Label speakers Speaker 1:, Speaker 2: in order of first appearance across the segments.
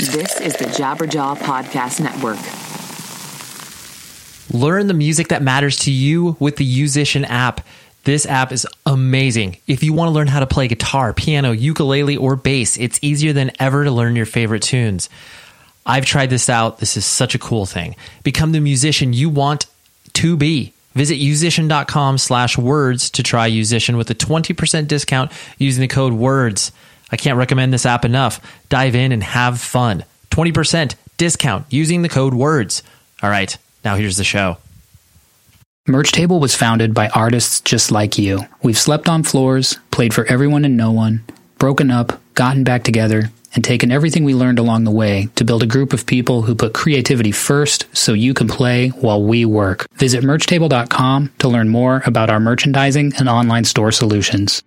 Speaker 1: This is the Jabberjaw Podcast Network.
Speaker 2: Learn the music that matters to you with the Yousician app. This app is amazing. If you want to learn how to play guitar, piano, ukulele, or bass, it's easier than ever to learn your favorite tunes. I've tried this out. This is such a cool thing. Become the musician you want to be. Visit yousician.com slash words to try Yousician with a 20% discount using the code WORDS. I can't recommend this app enough. Dive in and have fun. 20% discount using the code WORDS. All right, now here's the show.
Speaker 3: Merch Table was founded by artists just like you. We've slept on floors, played for everyone and no one, broken up, gotten back together, and taken everything we learned along the way to build a group of people who put creativity first so you can play while we work. Visit merchtable.com to learn more about our merchandising and online store solutions.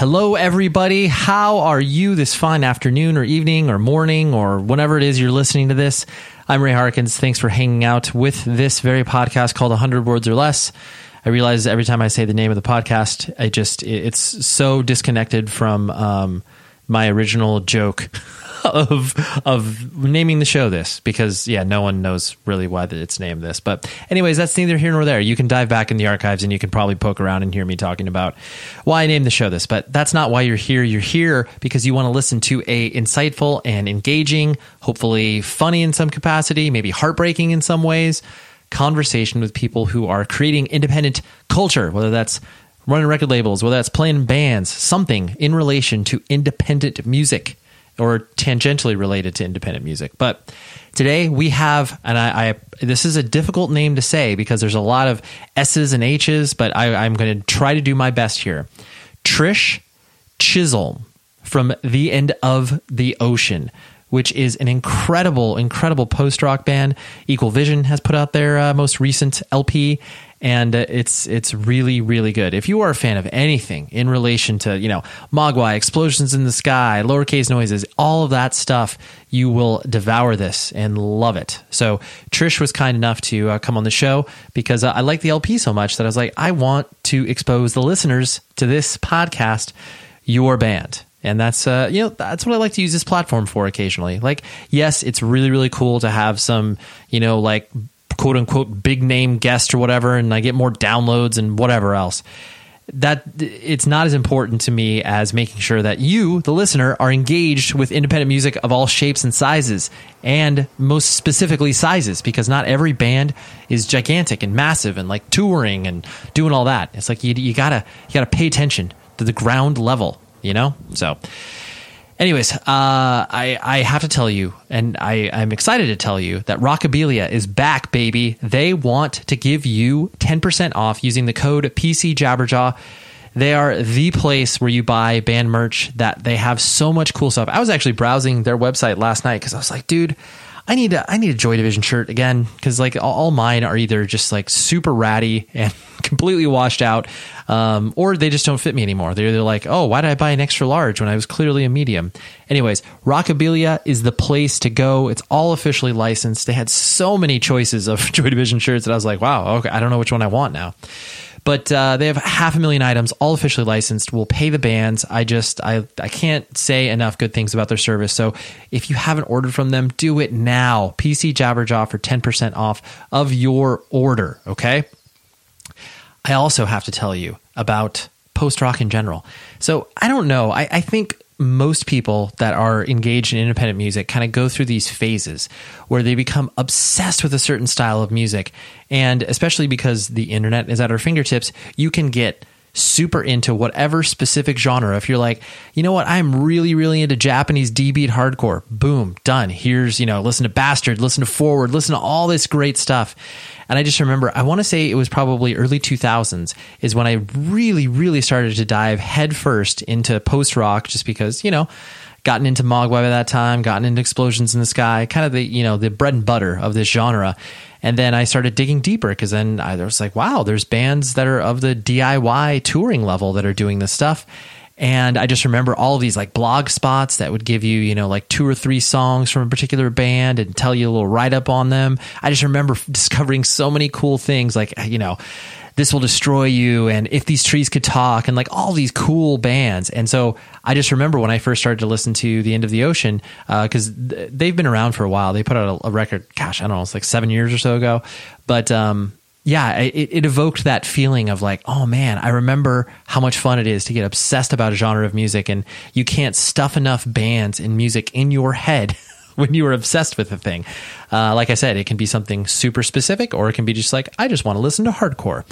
Speaker 2: Hello, everybody. How are you this fine afternoon or evening or morning or whenever it is you're listening to this? I'm Ray Harkins. Thanks for hanging out with this very podcast called 100 Words or Less. I realize every time I say the name of the podcast, I just, it's so disconnected from um, my original joke of of naming the show this because yeah, no one knows really why that it's named this. But anyways, that's neither here nor there. You can dive back in the archives and you can probably poke around and hear me talking about why I named the show this. But that's not why you're here. You're here because you want to listen to a insightful and engaging, hopefully funny in some capacity, maybe heartbreaking in some ways, conversation with people who are creating independent culture, whether that's running record labels, whether that's playing bands, something in relation to independent music or tangentially related to independent music. But today we have, and I, I, this is a difficult name to say because there's a lot of S's and H's, but I, I'm going to try to do my best here. Trish Chisholm from The End of the Ocean. Which is an incredible, incredible post rock band. Equal Vision has put out their uh, most recent LP, and uh, it's it's really really good. If you are a fan of anything in relation to you know Mogwai, explosions in the sky, lowercase noises, all of that stuff, you will devour this and love it. So Trish was kind enough to uh, come on the show because uh, I like the LP so much that I was like, I want to expose the listeners to this podcast, your band. And that's uh, you know that's what I like to use this platform for occasionally. Like, yes, it's really really cool to have some you know like quote unquote big name guest or whatever, and I get more downloads and whatever else. That it's not as important to me as making sure that you, the listener, are engaged with independent music of all shapes and sizes, and most specifically sizes, because not every band is gigantic and massive and like touring and doing all that. It's like you, you gotta you gotta pay attention to the ground level, you know. So Anyways, uh, I I have to tell you, and I I'm excited to tell you that Rockabilia is back, baby. They want to give you 10% off using the code PC Jabberjaw. They are the place where you buy band merch. That they have so much cool stuff. I was actually browsing their website last night because I was like, dude. I need a I need a Joy Division shirt again because like all, all, mine are either just like super ratty and completely washed out, um, or they just don't fit me anymore. They're they're like, oh, why did I buy an extra large when I was clearly a medium? Anyways, Rockabilia is the place to go. It's all officially licensed. They had so many choices of Joy Division shirts that I was like, wow, okay, I don't know which one I want now. But uh, they have half a million items, all officially licensed. We'll pay the bands. I just I I can't say enough good things about their service. So if you haven't ordered from them, do it now. PC Jabberjaw for ten percent off of your order. Okay. I also have to tell you about post rock in general. So I don't know. I, I think most people that are engaged in independent music kind of go through these phases where they become obsessed with a certain style of music. And especially because the internet is at our fingertips, you can get super into whatever specific genre. If you're like, you know what, I'm really, really into Japanese D beat hardcore, boom, done. Here's, you know, listen to Bastard, listen to Forward, listen to all this great stuff. And I just remember, I want to say it was probably early 2000s is when I really, really started to dive headfirst into post rock just because, you know, gotten into Mogwai by that time, gotten into Explosions in the Sky, kind of the, you know, the bread and butter of this genre. And then I started digging deeper because then I was like, wow, there's bands that are of the DIY touring level that are doing this stuff. And I just remember all of these like blog spots that would give you, you know, like two or three songs from a particular band and tell you a little write up on them. I just remember discovering so many cool things like, you know, this will destroy you and if these trees could talk and like all these cool bands. And so i just remember when i first started to listen to the end of the ocean because uh, th- they've been around for a while. They put out a, a, record gosh i don't know it's like seven years or so ago. But um, yeah it, it evoked that feeling of like oh man i remember how much fun it is to get obsessed about a genre of music and you can't stuff enough bands and music in your head when you were obsessed with a thing. Uh, like I said, it can be something super specific, or it can be just like I just want to listen to hardcore.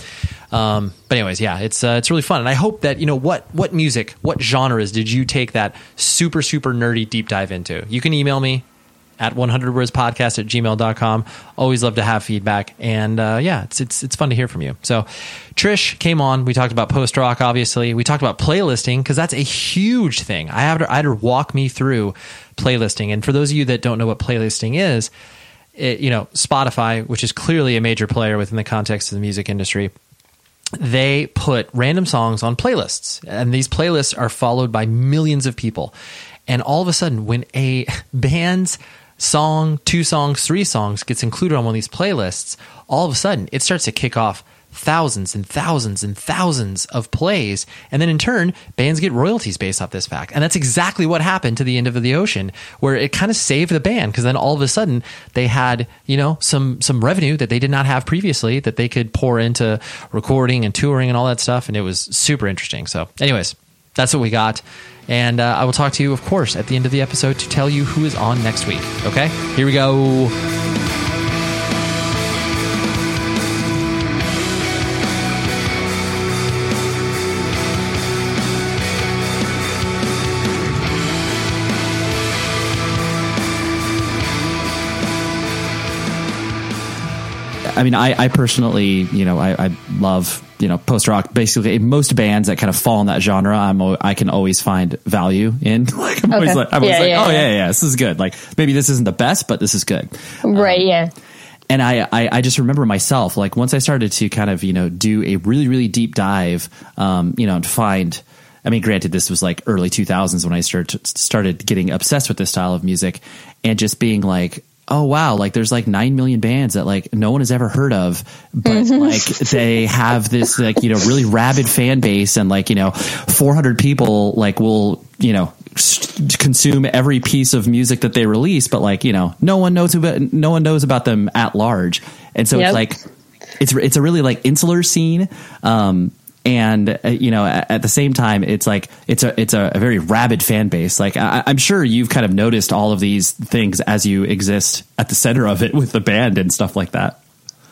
Speaker 2: Um, but anyways, yeah, it's uh, it's really fun, and I hope that you know what what music, what genres did you take that super super nerdy deep dive into? You can email me at 100 words podcast at gmail.com always love to have feedback. And uh, yeah it's, it's it's fun to hear from you. So trish came on. We talked about post rock obviously. We talked about playlisting because that's a huge thing. I have to, I had her walk me through playlisting. And for those of you that don't know what playlisting is it, you know spotify which is clearly a major player within the context of the music industry they put random songs on playlists. And these playlists are followed by millions of people. And all of a sudden when a band's song, two songs, three songs gets included on one of these playlists, all of a sudden it starts to kick off thousands and thousands and thousands of plays. And then in turn, bands get royalties based off this fact. And that's exactly what happened to the end of the ocean, where it kind of saved the band because then all of a sudden they had, you know, some some revenue that they did not have previously that they could pour into recording and touring and all that stuff. And it was super interesting. So, anyways, that's what we got. And uh, I will talk to you, of course, at the end of the episode to tell you who is on next week. Okay? Here we go.
Speaker 4: I mean, I, I personally, you know, I, I love you know post rock. Basically, most bands that kind of fall in that genre, I'm I can always find value in. like I'm okay. always like, I'm yeah, always like, yeah, oh yeah. yeah, yeah, this is good. Like maybe this isn't the best, but this is good.
Speaker 5: Right. Um, yeah.
Speaker 4: And I, I, I, just remember myself, like once I started to kind of, you know, do a really, really deep dive, um, you know, and find, I mean, granted, this was like early 2000s when I started started getting obsessed with this style of music, and just being like, oh wow, like there's like nine million bands that like no one has ever heard of, but mm-hmm. like they have this like you know really rabid fan base, and like you know 400 people like will you know consume every piece of music that they release, but like you know no one knows about no one knows about them at large, and so yep. it's like it's it's a really like insular scene. Um, and uh, you know at, at, the same time it's like it's a it's a, a very rabid fan base. Like I, am sure you've kind of noticed all of these things as you exist at the center of it with the band and stuff like that.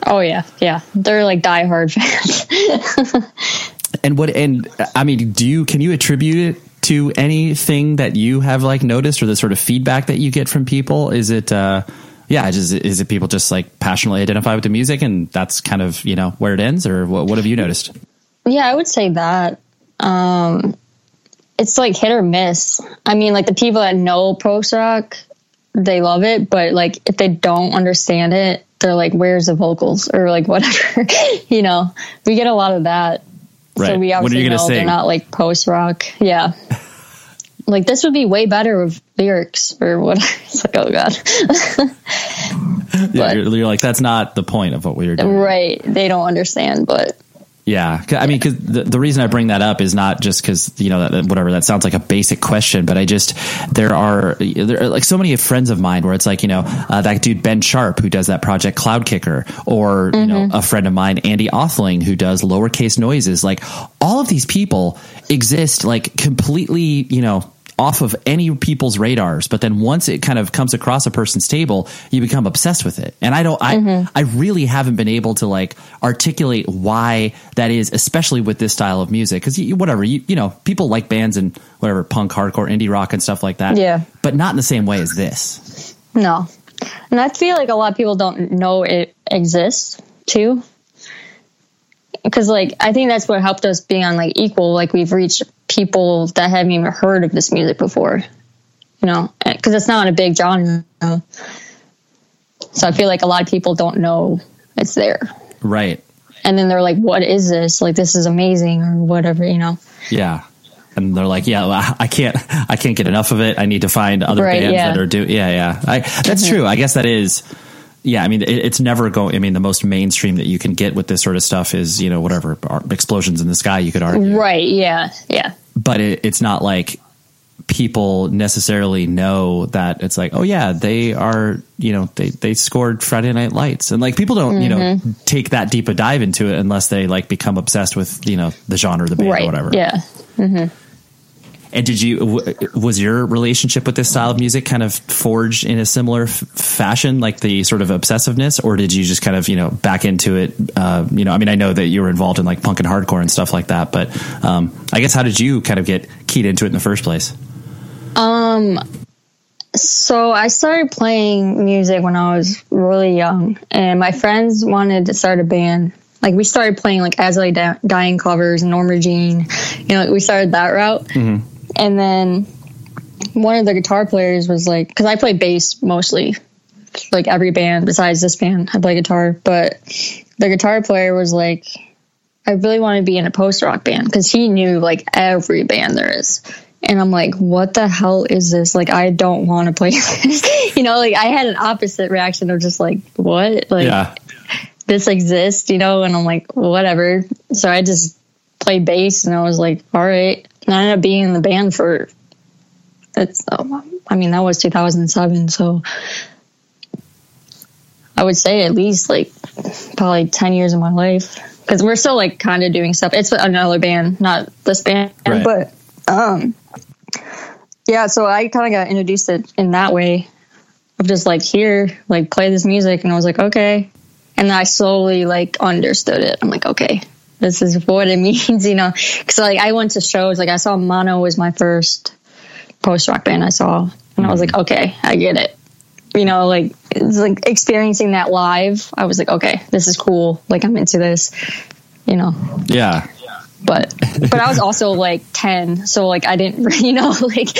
Speaker 5: Oh yeah. Yeah. They're like diehard fans.
Speaker 4: And what and i mean do you can you attribute it to anything that you have like noticed or the sort of feedback that you get from people? Is it uh yeah, is, is it people just like passionately identify with the music and that's kind of, you know, where it ends? Or what, what have you noticed?
Speaker 5: Yeah, I would say that. Um, it's like hit or miss. I mean, like the people that know post rock, they love it, but like if they don't understand it, they're like, "Where's the vocals?" or like whatever. you know, we get a lot of that. Right. So we obviously know sing? they're not like post rock. Yeah. like this would be way better with lyrics or what? It's like, oh god.
Speaker 4: yeah, you're, you're like that's not the point of what we are doing.
Speaker 5: Right. They don't understand, but
Speaker 4: yeah, I mean, because the, the reason I bring that up is not just because you know that, whatever that sounds like a basic question, but I just there are there are like so many friends of mine where it's like you know uh, that dude Ben Sharp who does that project Cloudkicker, or mm-hmm. you know mm-hmm. a friend of mine Andy Othling who does Lowercase Noises. Like all of these people exist like completely you know off of any people's radars, but then once it kind of comes across a person's table, you become obsessed with it. And I don't, I, mm-hmm. I really haven't been able to like articulate why that is, especially with this style of music. Cause you, whatever, you, you know, people like bands and whatever, punk, hardcore, indie rock and stuff like that.
Speaker 5: Yeah.
Speaker 4: But not in the same way as this.
Speaker 5: No. And I feel like a lot of people don't know it exists too. Because, like, I think that's what helped us being on, like, equal. Like, we've reached people that haven't even heard of this music before, you know, because it's not a big genre. So I feel like a lot of people don't know it's there.
Speaker 4: Right.
Speaker 5: And then they're like, what is this? Like, this is amazing or whatever, you know?
Speaker 4: Yeah. And they're like, yeah, well, I can't, I can't get enough of it. I need to find other
Speaker 5: Right,
Speaker 4: bands
Speaker 5: yeah.
Speaker 4: that are doing. Yeah, yeah. I, that's true. I guess that is. Yeah, I mean, it, it's never going. I mean, the most mainstream that you can get with this sort of stuff is, you know, whatever explosions in the sky. You could argue,
Speaker 5: Right. Yeah. Yeah.
Speaker 4: but it, it's not like people necessarily know that it's like, oh yeah, they are, you know, they they scored Friday Night Lights, and like people don't, you know,
Speaker 5: Mm-hmm.
Speaker 4: take that deep a dive into it unless they like become obsessed with, you know, the genre, the band,
Speaker 5: Right.
Speaker 4: or whatever.
Speaker 5: Yeah.
Speaker 4: And did you was your relationship with this style of music kind of forged in a similar f- fashion, like the sort of obsessiveness, or did you just kind of you know back into it? Uh, you know, I mean, I know that you were involved in like punk and hardcore and stuff like that, but um, I guess how did you kind of get keyed into it in the first place?
Speaker 5: Um, So I started playing music when I was really young, and my friends wanted to start a band. Like we started playing like As I Dying covers, Norma Jean. You know, we started that route, and then one of the guitar players was like, because I play bass mostly, like every band besides this band, I play guitar. But the guitar player was like, I really want to be in a post rock band because he knew like every band there is. And I'm like, what the hell is this? Like, I don't want to play this. you know, like I had an opposite reaction of just like, what? Like, this exists, you know? And I'm like, whatever. So I just played bass and I was like, all right. And I ended up being in the band for, it's, oh, I mean, that was 2007. So I would say at least like probably 10 years of my life. Cause we're still like kind of doing stuff. It's another band, not this band,
Speaker 4: Right.
Speaker 5: but, um, yeah, so I kind of got introduced it in that way of just like here, like play this music, and I was like, okay, and then I slowly like understood it. I'm like, okay, this is what it means, you know, because like I went to shows, like I saw Mono was my first post rock band I saw, and I was like, mm-hmm. okay, I get it, you know, like it's like experiencing that live. I was like, okay, this is cool, like I'm into this, you know?
Speaker 4: Yeah,
Speaker 5: but but I was also like ten, so like I didn't, you know, like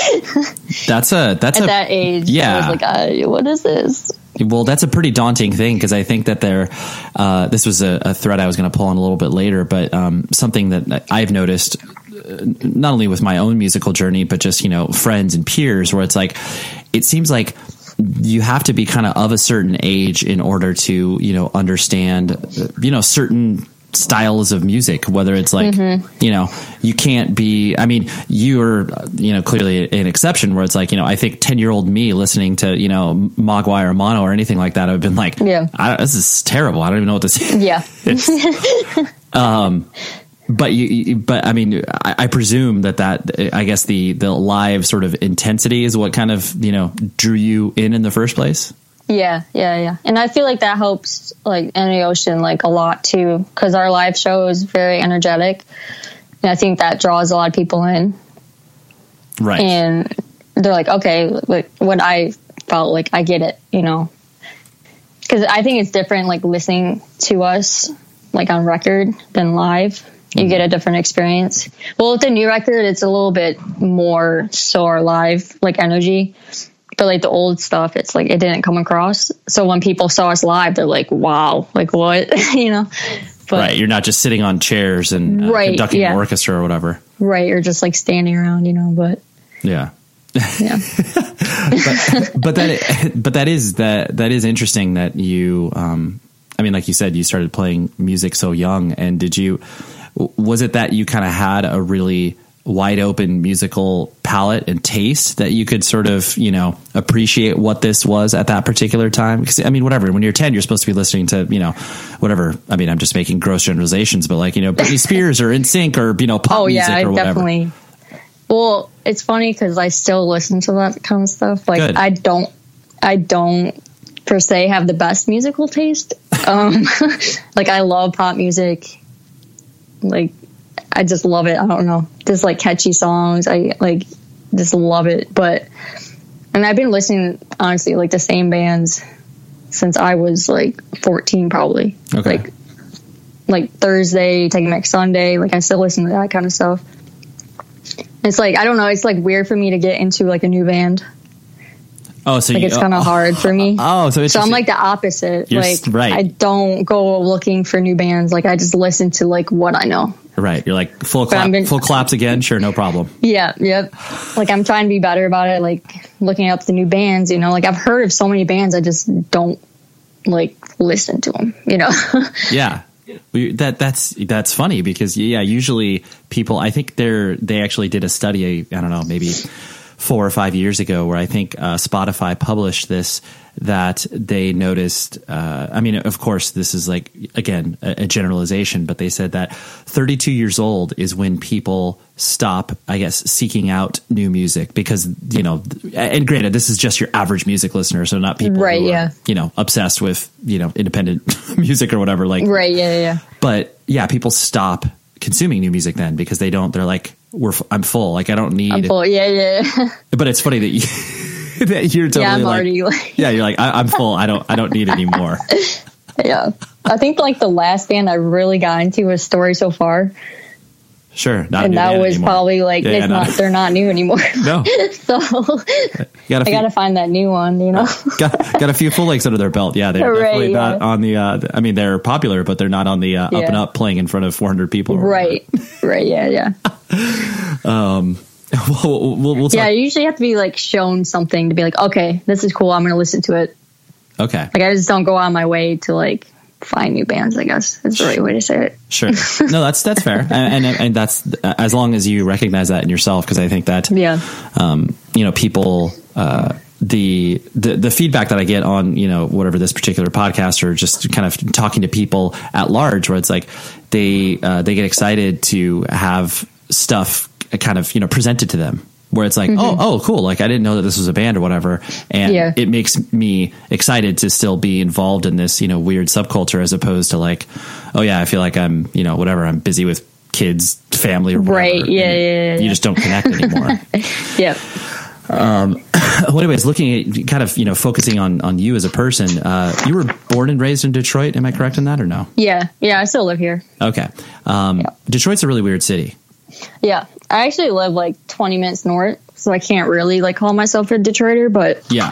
Speaker 4: that's a that's
Speaker 5: at
Speaker 4: a
Speaker 5: that age,
Speaker 4: yeah.
Speaker 5: I was like, uh, what is this?
Speaker 4: Well, that's a pretty daunting thing because I think that there, uh, this was a, a thread I was going to pull on a little bit later, but um, something that I've noticed, uh, not only with my own musical journey, but just you know friends and peers, where it's like, it seems like you have to be kind of of a certain age in order to you know understand, uh, you know, certain styles of music whether it's like mm-hmm. you know you can't be i mean you're you know clearly an exception where it's like you know i think 10 year old me listening to you know mogwai or mono or anything like that i've been like
Speaker 5: Yeah.
Speaker 4: I, this is terrible. I don't even know what this is
Speaker 5: Yeah, um,
Speaker 4: but you, you but i mean I, I presume that that i guess the the live sort of intensity is what kind of you know drew you in in the first place
Speaker 5: yeah, yeah, yeah. And I feel like that helps like any ocean like a lot too, because our live show is very energetic, and I think that draws a lot of people in,
Speaker 4: right
Speaker 5: and they're like, okay, like what I felt like I get it, you know, because I think it's different like listening to us like on record than live. You get mm-hmm. a different experience. Well, with the new record, it's a little bit more sore live, like energy. But like the old stuff, it's like it didn't come across. So when people saw us live, they're like, "Wow, like what?" you know. But,
Speaker 4: right you're not just sitting on chairs and uh,
Speaker 5: Right,
Speaker 4: conducting
Speaker 5: yeah.
Speaker 4: an orchestra or whatever
Speaker 5: Right, you're just like standing around, you know. But
Speaker 4: yeah
Speaker 5: yeah,
Speaker 4: but that but that is that that is interesting that you um I mean like you said you started playing music so young and did you was it that you kind of had a really wide open musical palette and taste that you could sort of you know appreciate what this was at that particular time because I mean whatever when you're 10 you're supposed to be listening to you know whatever I mean I'm just making gross generalizations but like you know Britney Spears or NSYNC or you know pop
Speaker 5: oh
Speaker 4: music
Speaker 5: yeah, I
Speaker 4: or whatever
Speaker 5: definitely. Well, it's funny because I still listen to that kind of stuff. Like
Speaker 4: Good.
Speaker 5: I don't, I don't per se have the best musical taste. Um, like I love pop music. Like I just love it. I don't know, just like catchy songs. I like just love it. But and I've been listening honestly like the same bands since I was like 14 probably.
Speaker 4: Okay.
Speaker 5: Like like Thursday, Taking Back Sunday. Like I still listen to that kind of stuff. It's like I don't know. It's like weird for me to get into like a new band.
Speaker 4: oh, so
Speaker 5: Like
Speaker 4: you,
Speaker 5: it's kind of oh, hard for me.
Speaker 4: Oh, so it's
Speaker 5: so I'm like the opposite.
Speaker 4: You're
Speaker 5: like
Speaker 4: right.
Speaker 5: I don't go looking for new bands. Like I just listen to like what I know.
Speaker 4: Right. You're like full clap,
Speaker 5: been-
Speaker 4: full claps again. Sure, no problem.
Speaker 5: Yeah, yep. Like I'm trying to be better about it. Like looking up the new bands. You know, like I've heard of so many bands. I just don't like listen to them. You know.
Speaker 4: Yeah. We, that that's that's funny because yeah, usually people I think they're they actually did a study I don't know maybe four or five years ago where I think uh, Spotify published this that they noticed. Uh, I mean, of course, this is like again a, a generalization, but they said that 32 years old is when people stop, I guess, seeking out new music because you know. And granted, this is just your average music listener, so not people
Speaker 5: Right,
Speaker 4: who are,
Speaker 5: yeah.
Speaker 4: you know obsessed with you know independent music or whatever. Like
Speaker 5: right. Yeah. Yeah. yeah.
Speaker 4: but yeah, people stop consuming new music then because they don't. They're like, "We're I'm full. Like I don't need."
Speaker 5: I'm full. Yeah. Yeah.
Speaker 4: But it's funny that you that you're totally
Speaker 5: yeah. I'm
Speaker 4: like,
Speaker 5: already like.
Speaker 4: yeah, you're like, I, I'm full. I don't I don't need any more.
Speaker 5: Yeah. I think like the last band I really got into was Story So Far.
Speaker 4: Sure, not
Speaker 5: and that was
Speaker 4: anymore.
Speaker 5: probably like
Speaker 4: Yeah, yeah,
Speaker 5: it's
Speaker 4: no.
Speaker 5: not they're not new anymore.
Speaker 4: No.
Speaker 5: so
Speaker 4: got
Speaker 5: I
Speaker 4: few,
Speaker 5: gotta find that new one, you know.
Speaker 4: got, got a few full legs under their belt. Yeah, they're
Speaker 5: Right,
Speaker 4: definitely
Speaker 5: yeah.
Speaker 4: not on the. Uh, I mean, they're popular, but they're not on the uh, up and up playing in front of 400 people.
Speaker 5: right. Right, yeah, yeah.
Speaker 4: whatever. we'll, we'll, we'll.
Speaker 5: Yeah, you usually have to be like shown something to be like, okay, this is cool, I'm gonna listen to it.
Speaker 4: Okay,
Speaker 5: Like I just don't go on my way to like find new bands, I guess. Is the right way to say it.
Speaker 4: sure. No, that's that's fair, and, and and that's as long as you recognize that in yourself, because I think that
Speaker 5: Yeah.
Speaker 4: um, you know, people, uh, the, the, the feedback that I get on, you know, whatever this particular podcast or just kind of talking to people at large, where it's like they, uh, they get excited to have stuff kind of, you know, presented to them where it's like, oh, oh, cool. Like I didn't know that this was a band or whatever. And
Speaker 5: Yeah.
Speaker 4: it makes me excited to still be involved in this, you know, weird subculture as opposed to like, oh yeah, I feel like I'm, you know, whatever, I'm busy with kids, family, or whatever.
Speaker 5: Right. Yeah, yeah, yeah,
Speaker 4: You just don't connect anymore.
Speaker 5: Yeah.
Speaker 4: Um, well, anyways, looking at kind of you know focusing on on you as a person, uh, you were born and raised in Detroit. Am I correct in that or no?
Speaker 5: Yeah. Yeah, I still live here.
Speaker 4: Okay, um, Detroit's a really weird city.
Speaker 5: Yeah. I actually live like twenty minutes north, so I can't really like call myself a Detroiter, but
Speaker 4: Yeah.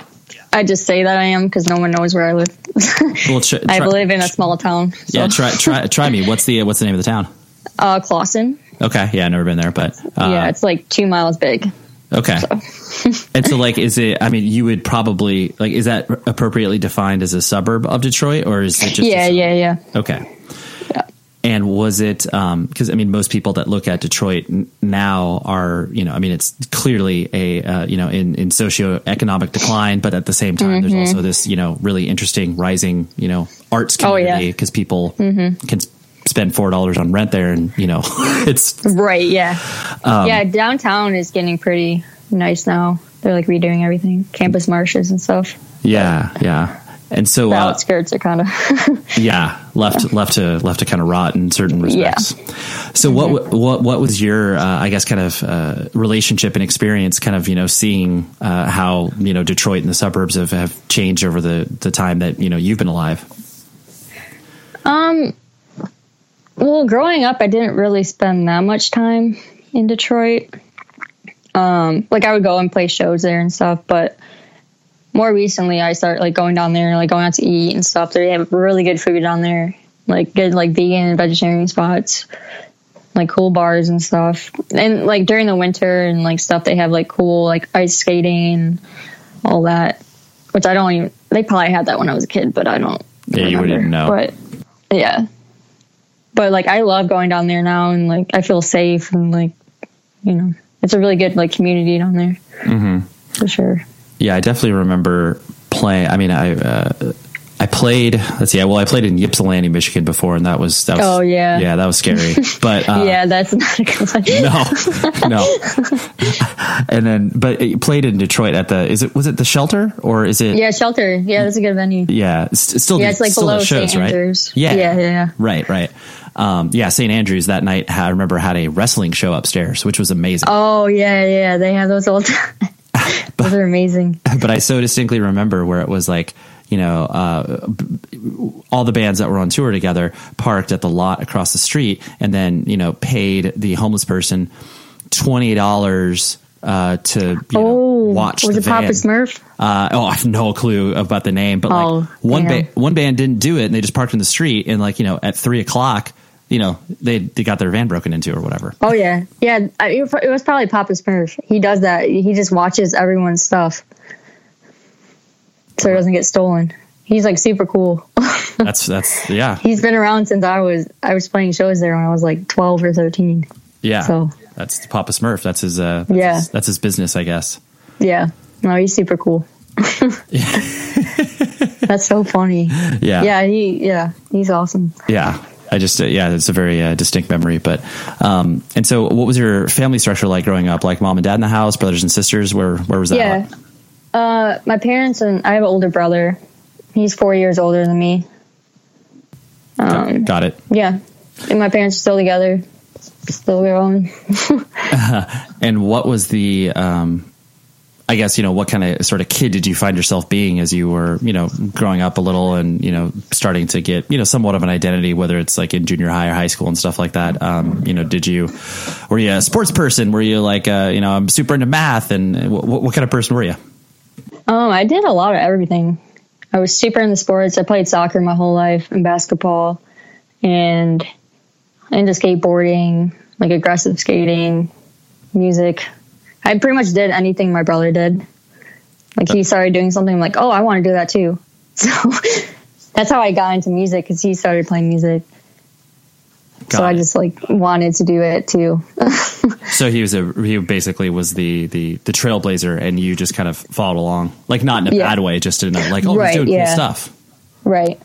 Speaker 5: I just say that I am because no one knows where I live.
Speaker 4: Well, tr-
Speaker 5: I live in a small town. So.
Speaker 4: Yeah, try try try me. What's the what's the name of the town?
Speaker 5: Uh, Clawson.
Speaker 4: Okay, yeah, I've never been there, but uh,
Speaker 5: yeah, it's like two miles big.
Speaker 4: okay. and so, like, is it? I mean, you would probably like. Is that appropriately defined as a suburb of Detroit, or is it just?
Speaker 5: yeah, yeah, yeah.
Speaker 4: Okay. And was it because I mean most people that look at Detroit n- now are you know I mean it's clearly a uh, you know in in socioeconomic decline, but at the same time there's also this you know really interesting rising you know arts
Speaker 5: Mm-hmm. Oh, yeah. Mm-hmm.
Speaker 4: community because people can s- spend four dollars on rent there and you know it's
Speaker 5: Right, yeah.
Speaker 4: Um,
Speaker 5: yeah, downtown is getting pretty nice now. They're like redoing everything, Campus Martius and stuff.
Speaker 4: yeah yeah and so
Speaker 5: The
Speaker 4: uh,
Speaker 5: outskirts are kind of.
Speaker 4: yeah left left to left to kind of rot in certain respects. Yeah. so what what what was your uh, i guess kind of uh, relationship and experience kind of you know seeing uh, how you know detroit and the suburbs have, have changed over the the time that you know you've been alive
Speaker 5: um, well, growing up, I didn't really spend that much time in Detroit. Um, like I would go and play shows there and stuff, but more recently, I started like going down there, like going out to eat and stuff. They have really good food down there, like good like vegan and vegetarian spots, like cool bars and stuff. And like during the winter and like stuff, they have like cool like ice skating, all that. Which I don't even. They probably had that when I was a kid, but I don't.
Speaker 4: Yeah, you wouldn't know.
Speaker 5: But yeah, but like I love going down there now, and like I feel safe and like you know it's a really good like community down there mm-hmm. for sure.
Speaker 4: Yeah i definitely remember playing i mean i uh, I played. Let's see. Well, I played in Ypsilanti, Michigan before, and that was that was.
Speaker 5: Oh, yeah.
Speaker 4: yeah, that was scary. But uh,
Speaker 5: yeah, that's not a good one.
Speaker 4: no, no. and then, but you played in Detroit at the. Is it was it the shelter or is it?
Speaker 5: Yeah, shelter. Yeah, that's a good venue.
Speaker 4: yeah. It's, still
Speaker 5: Yeah, it's like
Speaker 4: still
Speaker 5: below
Speaker 4: shows,
Speaker 5: St.
Speaker 4: right? Yeah,
Speaker 5: Yeah, yeah, yeah.
Speaker 4: Right, right. Um, yeah, St. Andrews that night. I remember had a wrestling show upstairs, which was amazing.
Speaker 5: Oh yeah, yeah. They have those all the time. Those are amazing.
Speaker 4: but I so distinctly remember where it was like, you know, uh, b- all the bands that were on tour together parked at the lot across the street and then, you know, paid the homeless person $20 uh, to you know,
Speaker 5: Oh,
Speaker 4: watch
Speaker 5: was
Speaker 4: the
Speaker 5: it Papa. Smurf?
Speaker 4: Uh, oh, I have no clue about the name, but
Speaker 5: Oh,
Speaker 4: like one ba- one band didn't do it and they just parked in the street and like, you know, at three o'clock, you know, they, they got their van broken into or whatever.
Speaker 5: Oh yeah, yeah. It was probably Papa Smurf. He does that. He just watches everyone's stuff, so it doesn't get stolen. He's like super cool.
Speaker 4: That's, that's, yeah.
Speaker 5: He's been around since I was I was playing shows there when I was like twelve or thirteen.
Speaker 4: Yeah.
Speaker 5: So-
Speaker 4: that's Papa Smurf. That's his, uh, that's
Speaker 5: Yeah.
Speaker 4: his, that's his business, I guess.
Speaker 5: Yeah, no, he's super cool. That's so funny.
Speaker 4: Yeah.
Speaker 5: Yeah, he yeah he's awesome.
Speaker 4: Yeah. I just, uh, yeah, it's a very uh, distinct memory. But, um, and so what was your family structure like growing up? Like mom and dad in the house, brothers and sisters? Where, where was that?
Speaker 5: Yeah. Uh, my parents and I have an older brother. He's four years older than me.
Speaker 4: Got, got it.
Speaker 5: Yeah, and my parents are still together, still growing.
Speaker 4: And what was the, um, I guess, you know, what kind of sort of kid did you find yourself being as you were, you know, growing up a little and, you know, starting to get, you know, somewhat of an identity, whether it's like in junior high or high school and stuff like that? Um, you know, did you, were you a sports person? Were you like, uh, you know, I'm super into math and what, what kind of person were you?
Speaker 5: Um, I did a lot of everything. I was super into sports. I played soccer my whole life and basketball, and into skateboarding, like aggressive skating, music. I pretty much did anything my brother did. Like he started doing something, I'm like, oh, I want to do that too. So that's how I got into music because he started playing music.
Speaker 4: Got
Speaker 5: so I just like wanted to do it too.
Speaker 4: So he was a he basically was the the the trailblazer, and you just kind of followed along, like not in a
Speaker 5: Yeah.
Speaker 4: bad way, just in a like oh
Speaker 5: Right,
Speaker 4: he's doing
Speaker 5: yeah.
Speaker 4: cool stuff.
Speaker 5: right.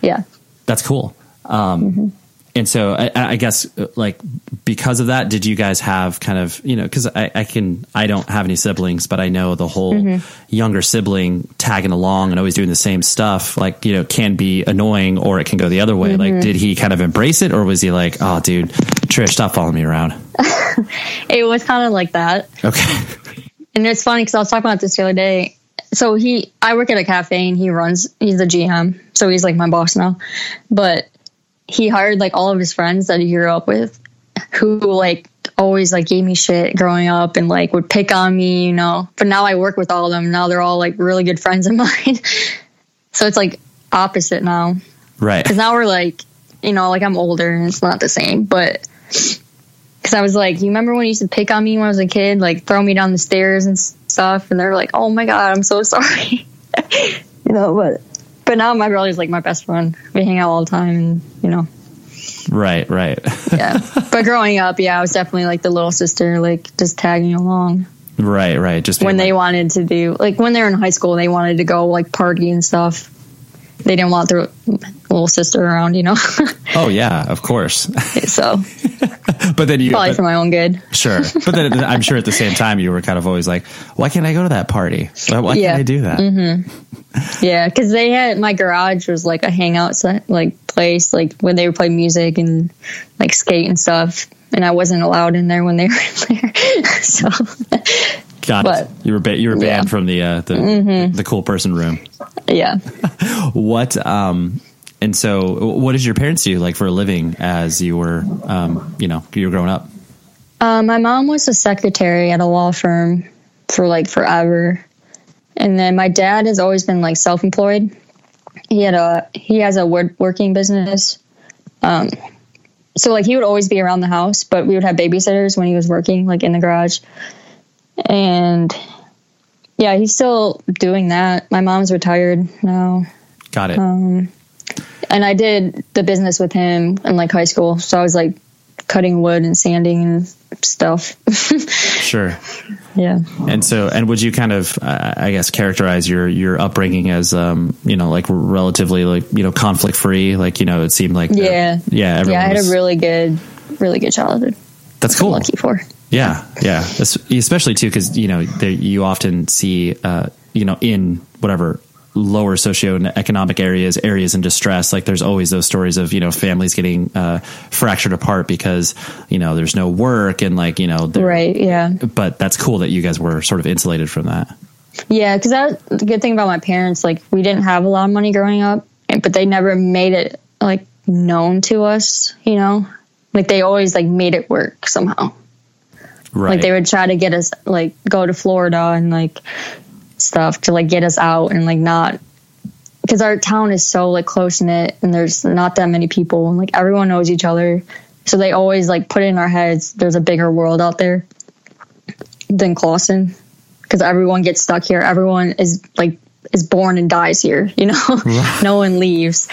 Speaker 5: Yeah.
Speaker 4: That's cool. Um, And so I, I guess uh, like because of that, did you guys have kind of you know because I, I can I don't have any siblings, but I know the whole
Speaker 5: Mm-hmm.
Speaker 4: younger sibling tagging along and always doing the same stuff like you know can be annoying or it can go the other way.
Speaker 5: Mm-hmm.
Speaker 4: Like did he kind of embrace it or was he like oh dude Trish stop following me around?
Speaker 5: It was kind of like that.
Speaker 4: Okay.
Speaker 5: And it's funny because I was talking about this the other day. So he, I work at a cafe and he runs, he's the GM. So he's like my boss now. But he hired like all of his friends that he grew up with who like always like gave me shit growing up and like would pick on me, you know. But now I work with all of them. Now they're all like really good friends of mine. so it's like opposite now.
Speaker 4: Right.
Speaker 5: Because now we're like, you know, like I'm older and it's not the same. But because I was like, you remember when you used to pick on me when I was a kid, like throw me down the stairs and stuff? And they're like, oh my God, I'm so sorry. you know, but but now my brother's like my best friend. We hang out all the time and, you know,
Speaker 4: Right, right.
Speaker 5: yeah. but growing up, yeah, I was definitely like the little sister, like just tagging along.
Speaker 4: right, right. Just
Speaker 5: When
Speaker 4: being
Speaker 5: they wanted to do, like when they were in high school, they wanted to go like party and stuff. They didn't want their little sister around, you know?
Speaker 4: Oh yeah, of course.
Speaker 5: so
Speaker 4: but then you
Speaker 5: probably
Speaker 4: but-
Speaker 5: for my own good.
Speaker 4: sure. But then I'm sure at the same time you were kind of always like, why can't I go to that party? Why, why
Speaker 5: Yeah.
Speaker 4: can't I do that? Mm-hmm.
Speaker 5: Yeah, because they had my garage was like a hangout set, like place, like when they would play music and like skate and stuff. And I wasn't allowed in there when they were in there. so
Speaker 4: Got
Speaker 5: But-
Speaker 4: it. You were ba- you were banned
Speaker 5: Yeah. Mm-hmm.
Speaker 4: from the uh, the the cool person room.
Speaker 5: yeah,
Speaker 4: What um and so what did your parents do like for a living as you were um you know you were growing up?
Speaker 5: uh, my mom was a secretary at a law firm for like forever, and then my dad has always been like self-employed. He had a he has a wood working business. Um, so like he would always be around the house, but we would have babysitters when he was working, like in the garage. And yeah, he's still doing that. My mom's retired now.
Speaker 4: Got it.
Speaker 5: Um, And I did the business with him in like high school. So I was like cutting wood and sanding and stuff.
Speaker 4: Sure.
Speaker 5: Yeah.
Speaker 4: And so, and would you kind of, uh, I guess, characterize your your upbringing as, um, you know, like relatively like you know conflict free? Like you know, it seemed like
Speaker 5: Yeah.
Speaker 4: yeah,
Speaker 5: Yeah, I had
Speaker 4: was-
Speaker 5: a really good, really good childhood.
Speaker 4: that's
Speaker 5: I'm
Speaker 4: cool.
Speaker 5: lucky for.
Speaker 4: Yeah, yeah, especially too because you know there, you often see uh, you know in whatever lower socioeconomic areas, areas in distress. Like there's always those stories of you know families getting uh, fractured apart because you know there's no work and like you know
Speaker 5: Right. Yeah.
Speaker 4: But that's cool that you guys were sort of insulated from that.
Speaker 5: Yeah, because that the good thing about my parents, like we didn't have a lot of money growing up, but they never made it like known to us. You know, like they always like made it work somehow.
Speaker 4: Right.
Speaker 5: Like they would try to get us like go to Florida and like stuff to like get us out and like not because our town is so like close knit and there's not that many people and like everyone knows each other. So they always like put it in our heads there's a bigger world out there than Clawson because everyone gets stuck here. Everyone is like is born and dies here. You know, no one leaves.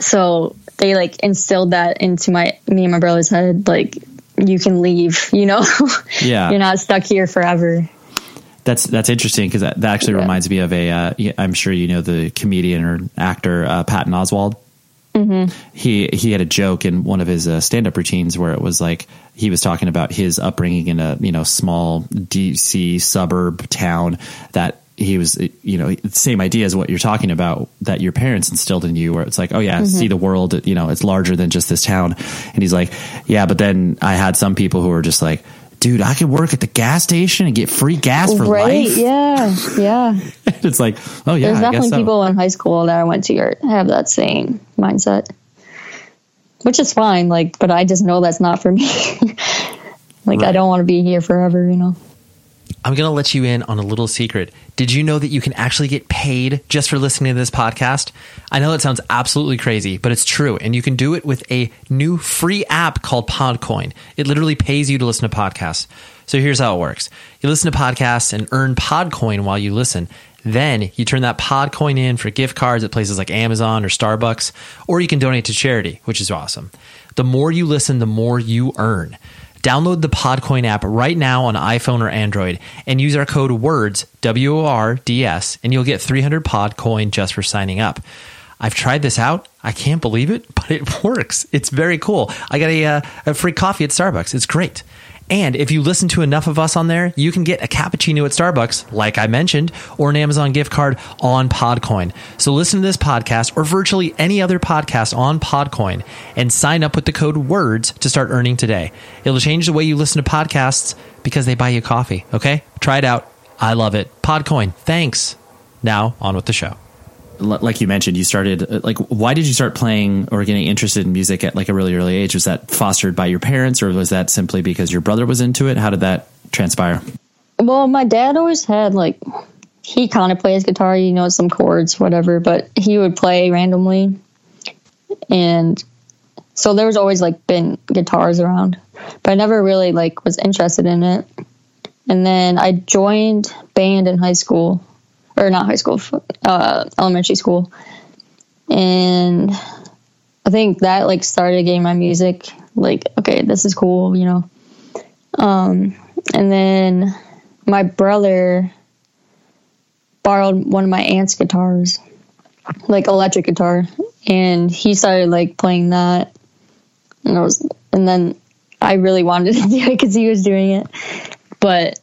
Speaker 5: So they like instilled that into my me and my brother's head. Like you can leave. You know,
Speaker 4: Yeah.
Speaker 5: you're not stuck here forever.
Speaker 4: That's that's interesting because that, that actually
Speaker 5: Yeah.
Speaker 4: reminds me of a uh, i'm sure you know the comedian or actor uh, Patton Oswalt.
Speaker 5: Mm-hmm.
Speaker 4: He he had a joke in one of his uh, stand up routines where it was like he was talking about his upbringing in a you know small DC suburb town that he was you know same idea as what you're talking about that your parents instilled in you where it's like oh yeah
Speaker 5: Mm-hmm.
Speaker 4: see the world you know it's larger than just this town and he's like yeah but then I had some people who were just like dude I could work at the gas station and get free gas for
Speaker 5: right?
Speaker 4: life
Speaker 5: Yeah, yeah.
Speaker 4: it's like, oh yeah,
Speaker 5: There's
Speaker 4: I
Speaker 5: definitely
Speaker 4: guess so.
Speaker 5: people in high school that I went to are, have that same mindset, which is fine. Like, but I just know that's not for me. like, I don't want to be here forever. You know.
Speaker 2: I'm going to let you in on a little secret. Did you know that you can actually get paid just for listening to this podcast? I know that sounds absolutely crazy, but it's true. And you can do it with a new free app called Podcoin. It literally pays you to listen to podcasts. So here's how it works you listen to podcasts and earn Podcoin while you listen. Then you turn that Podcoin in for gift cards at places like Amazon or Starbucks, or you can donate to charity, which is awesome. The more you listen, the more you earn. Download the Podcoin app right now on iPhone or Android and use our code WORDS, W O R D S, and you'll get 300 Podcoin just for signing up. I've tried this out. I can't believe it, but it works. It's very cool. I got a, uh, a free coffee at Starbucks. It's great. And if you listen to enough of us on there, you can get a cappuccino at Starbucks, like I mentioned, or an Amazon gift card on Podcoin. So listen to this podcast or virtually any other podcast on Podcoin and sign up with the code WORDS to start earning today. It'll change the way you listen to podcasts because they buy you coffee. Okay? Try it out. I love it. Podcoin. Thanks. Now, on with the show.
Speaker 4: Like you mentioned, you started uh, like why did you start playing or getting interested in music at like a really early age? Was that fostered by your parents, or was that simply because your brother was into it? How did that transpire?
Speaker 5: Well, my dad always had like he kind of plays guitar, you know, some chords, whatever, but he would play randomly, and so there was always like been guitars around, but I never really like was interested in it. And then I joined band in high school, or not high school, uh, elementary school, and I think that like started getting my music like okay, this is cool, you know. Um, and then my brother borrowed one of my aunt's guitars, like electric guitar, and he started like playing that. And I was, and then I really wanted to do it because he was doing it, but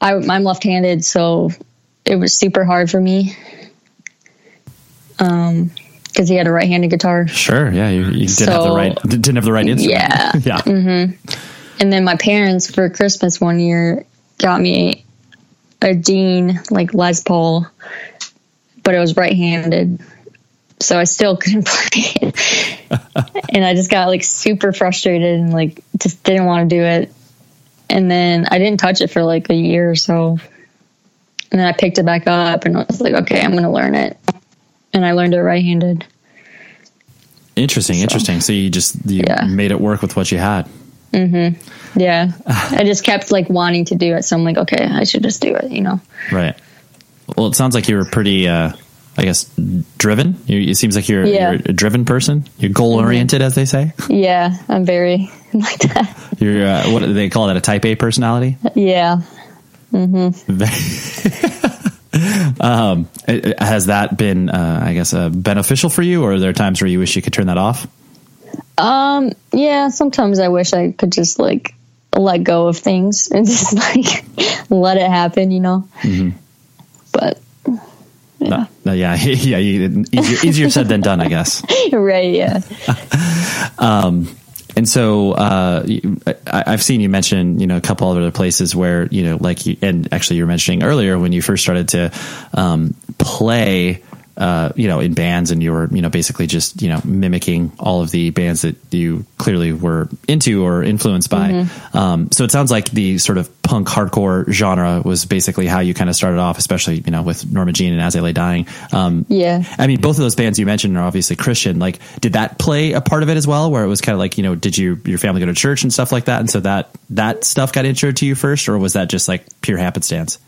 Speaker 5: I, I'm left-handed, so it was super hard for me. Um, because he had a right-handed guitar.
Speaker 4: Sure, yeah, you, you didn't have the right didn't have the right instrument.
Speaker 5: Yeah.
Speaker 4: yeah.
Speaker 5: And then my parents for Christmas one year got me a Dean like Les Paul, but it was right handed. So I still couldn't play it. and I just got like super frustrated and like just didn't want to do it. And then I didn't touch it for like a year or so. And then I picked it back up and I was like, okay, I'm going to learn it. And I learned it right handed.
Speaker 4: Interesting, interesting. So you just you
Speaker 5: Yeah.
Speaker 4: made it work with what you had. Mm-hmm.
Speaker 5: Yeah. I just kept like wanting to do it. So I'm like, okay, I should just do it, you know?
Speaker 4: Right. Well, it sounds like you were pretty, uh, I guess, driven. You, it seems like you're,
Speaker 5: Yeah.
Speaker 4: you're a driven person. You're goal oriented, as they say.
Speaker 5: Yeah, I'm very like that.
Speaker 4: You're uh, what do they call that? A Type A personality.
Speaker 5: Yeah,
Speaker 4: um, it- it- has that been, uh, I guess, uh, beneficial for you, or are there times where you wish you could turn that off?
Speaker 5: Um, yeah, sometimes I wish I could just like let go of things and just like let it happen, you know. But
Speaker 4: Uh, yeah, yeah, easier, easier said than done, I guess.
Speaker 5: right, yeah.
Speaker 4: And so uh, I, I've seen you mention, you know, a couple other places where, you know, like, you, and actually you were mentioning earlier when you first started to um, play, uh, you know, in bands and you were, you know, basically just, you know, mimicking all of the bands that you clearly were into or influenced by. Um, so it sounds like the sort of punk hardcore genre was basically how you kind of started off, especially, you know, with Norma Jean and As I Lay Dying. Um,
Speaker 5: Yeah.
Speaker 4: I mean, both of those bands you mentioned are obviously Christian. Like, did that play a part of it as well? Where it was kind of like, you know, did you your family go to church and stuff like that, and so that that stuff got intro to you first, or was that just like pure happenstance?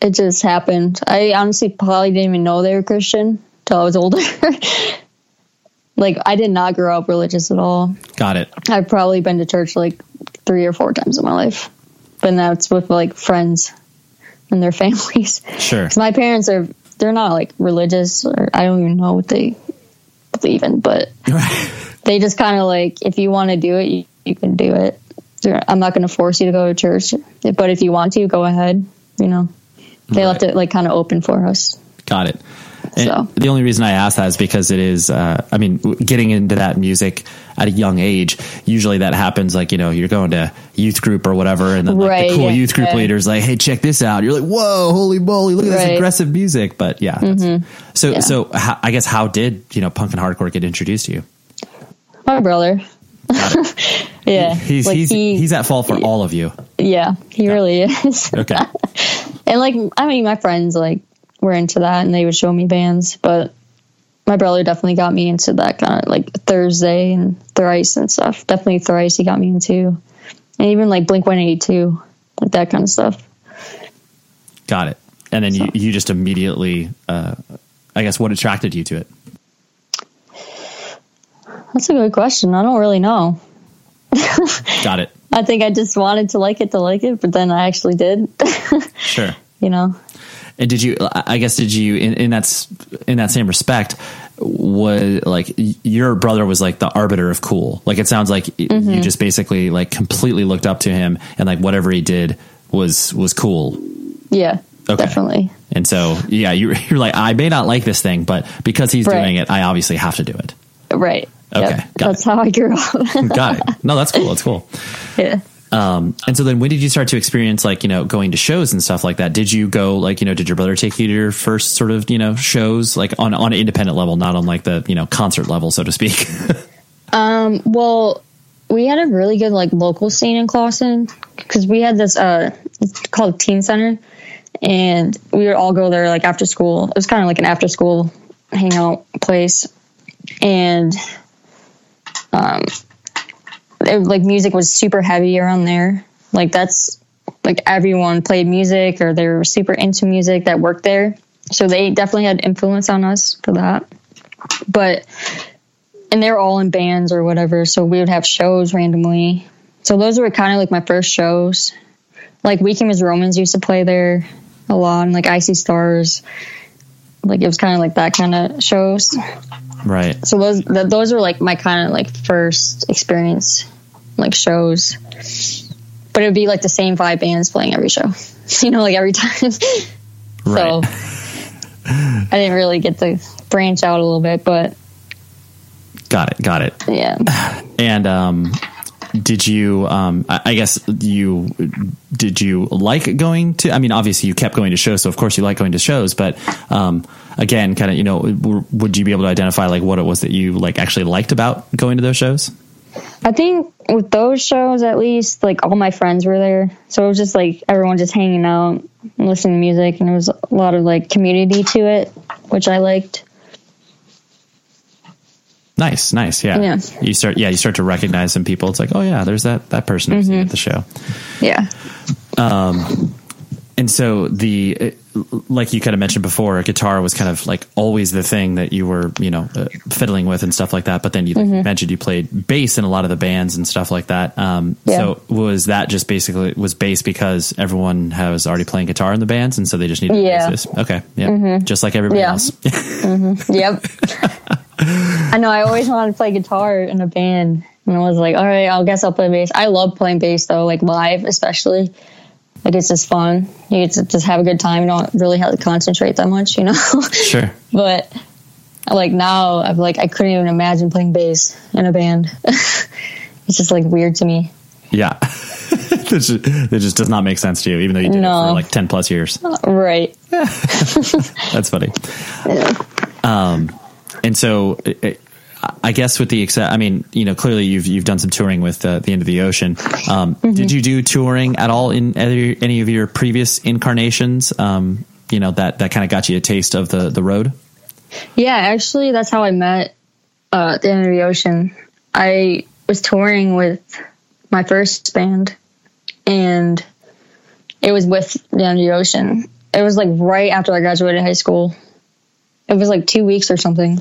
Speaker 5: It just happened. I honestly probably didn't even know they were Christian till I was older. like I did not grow up religious at all.
Speaker 4: Got it.
Speaker 5: I've probably been to church like three or four times in my life, but that's with like friends and their families.
Speaker 4: Sure.
Speaker 5: 'Cause my parents are they're not like religious or I don't even know what they believe in, but they just kind of like if you want to do it, you, you can do it. I'm not going to force you to go to church, but if you want to, go ahead. You know, they left it like kind of open for us.
Speaker 4: Got it. And
Speaker 5: So.
Speaker 4: the only reason I ask that is because it is, uh, I mean, getting into that music at a young age, usually that happens like, you know, you're going to youth group or whatever, and then like
Speaker 5: Right,
Speaker 4: the cool
Speaker 5: yeah,
Speaker 4: youth group
Speaker 5: yeah.
Speaker 4: leader's like, hey, check this out. You're like, whoa, holy moly, look at this aggressive music. But yeah. that's- So,
Speaker 5: Yeah.
Speaker 4: so how, I guess how did, you know, punk and hardcore get introduced to you?
Speaker 5: My brother, yeah,
Speaker 4: He's,
Speaker 5: like
Speaker 4: he's,
Speaker 5: he,
Speaker 4: he's at fault for all of you.
Speaker 5: yeah, he really is.
Speaker 4: Okay.
Speaker 5: And like, I mean, my friends like were into that, and they would show me bands. But my brother definitely got me into that kind of like Thursday and Thrice and stuff. Definitely Thrice, he got me into, and even like Blink One Eighty Two, like that kind of stuff.
Speaker 4: Got it. And then you, you just immediately, uh, I guess, what attracted you to it?
Speaker 5: That's a good question. I don't really know.
Speaker 4: Got it.
Speaker 5: I think I just wanted to like it to like it, but then I actually did.
Speaker 4: Sure.
Speaker 5: you know.
Speaker 4: And did you? I guess did you in, in that in that same respect? Was like your brother was like the arbiter of cool. Like it sounds like y- you mm-hmm. just basically like completely looked up to him, and like whatever he did was was cool.
Speaker 5: Yeah,
Speaker 4: Okay.
Speaker 5: definitely.
Speaker 4: And so yeah, you, you're like I may not like this thing, but because he's
Speaker 5: Right.
Speaker 4: doing it, I obviously have to do it.
Speaker 5: Right.
Speaker 4: Okay,
Speaker 5: Yep. That's
Speaker 4: it.
Speaker 5: how I grew up.
Speaker 4: Got it. No, that's cool. That's cool.
Speaker 5: yeah.
Speaker 4: Um, and so then when did you start to experience like, you know, going to shows and stuff like that? Did you go like, you know, did your brother take you to your first sort of, you know, shows like on, on an independent level, not on like the, you know, concert level, so to speak?
Speaker 5: Um, well, we had a really good like local scene in Clawson because we had this uh it's called Teen Center, and we would all go there like after school. It was kind of like an after school hangout place, and um, it, like music was super heavy around there. Like that's like everyone played music or they were super into music that worked there, so they definitely had influence on us for that. But and they're all in bands or whatever. So we would have shows randomly. So those were kind of like my first shows. Like Weekend was Romans used to play there a lot, and like Icy Stars. Like it was kind of like that kind of shows.
Speaker 4: Right.
Speaker 5: So those th- those were like my kind of like first experience, like shows. But it would be like the same five bands playing every show, you know, like every time.
Speaker 4: Right.
Speaker 5: So I didn't really get to branch out a little bit, but
Speaker 4: Got it. Got it.
Speaker 5: yeah.
Speaker 4: And, um, did you, um, I guess you, did you like going to, I mean, obviously you kept going to shows, so of course you like going to shows, but, um, again, kind of, you know, would you be able to identify like what it was that you like actually liked about going to those shows?
Speaker 5: I think with those shows, at least, like all my friends were there. So it was just like everyone just hanging out listening to music. And there was a lot of like community to it, which I liked.
Speaker 4: Nice, nice, yeah.
Speaker 5: Yeah.
Speaker 4: You start, yeah, you start to recognize some people. It's like, oh yeah, there's that that person seen at the show.
Speaker 5: Yeah.
Speaker 4: Um and so the like you kind of mentioned before, guitar was kind of like always the thing that you were you know uh, fiddling with and stuff like that. But then you
Speaker 5: Mm-hmm.
Speaker 4: mentioned you played bass in a lot of the bands and stuff like that. Um,
Speaker 5: Yeah.
Speaker 4: So was that just basically was bass because everyone was already playing guitar in the bands, and so they just needed
Speaker 5: Yeah. Mm-hmm.
Speaker 4: bassist? Okay, yeah, just like everybody
Speaker 5: Yeah.
Speaker 4: else.
Speaker 5: Yep. I know. I always wanted to play guitar in a band, and I was like, "All right, I guess I'll play bass." I love playing bass though, like live, especially. Like it's just fun. You get to just have a good time. You don't really have to concentrate that much, you know.
Speaker 4: sure.
Speaker 5: but like now, I'm like I couldn't even imagine playing bass in a band. it's just like weird to me.
Speaker 4: Yeah. it, just, it just does not make sense to you, even though you did it for like 10 plus years.
Speaker 5: Right.
Speaker 4: That's funny. Um, and so I guess with the, exce- I mean, you know, clearly you've, you've done some touring with uh, the end of the ocean. Um,
Speaker 5: Mm-hmm.
Speaker 4: Did you do touring at all in any, any of your previous incarnations? Um, you know, that, that kind of got you a taste of the, the road?
Speaker 5: Yeah, actually, that's how I met uh, the end of the ocean. I was touring with my first band, and it was with the end of the ocean. It was like right after I graduated high school. It was like two weeks or something,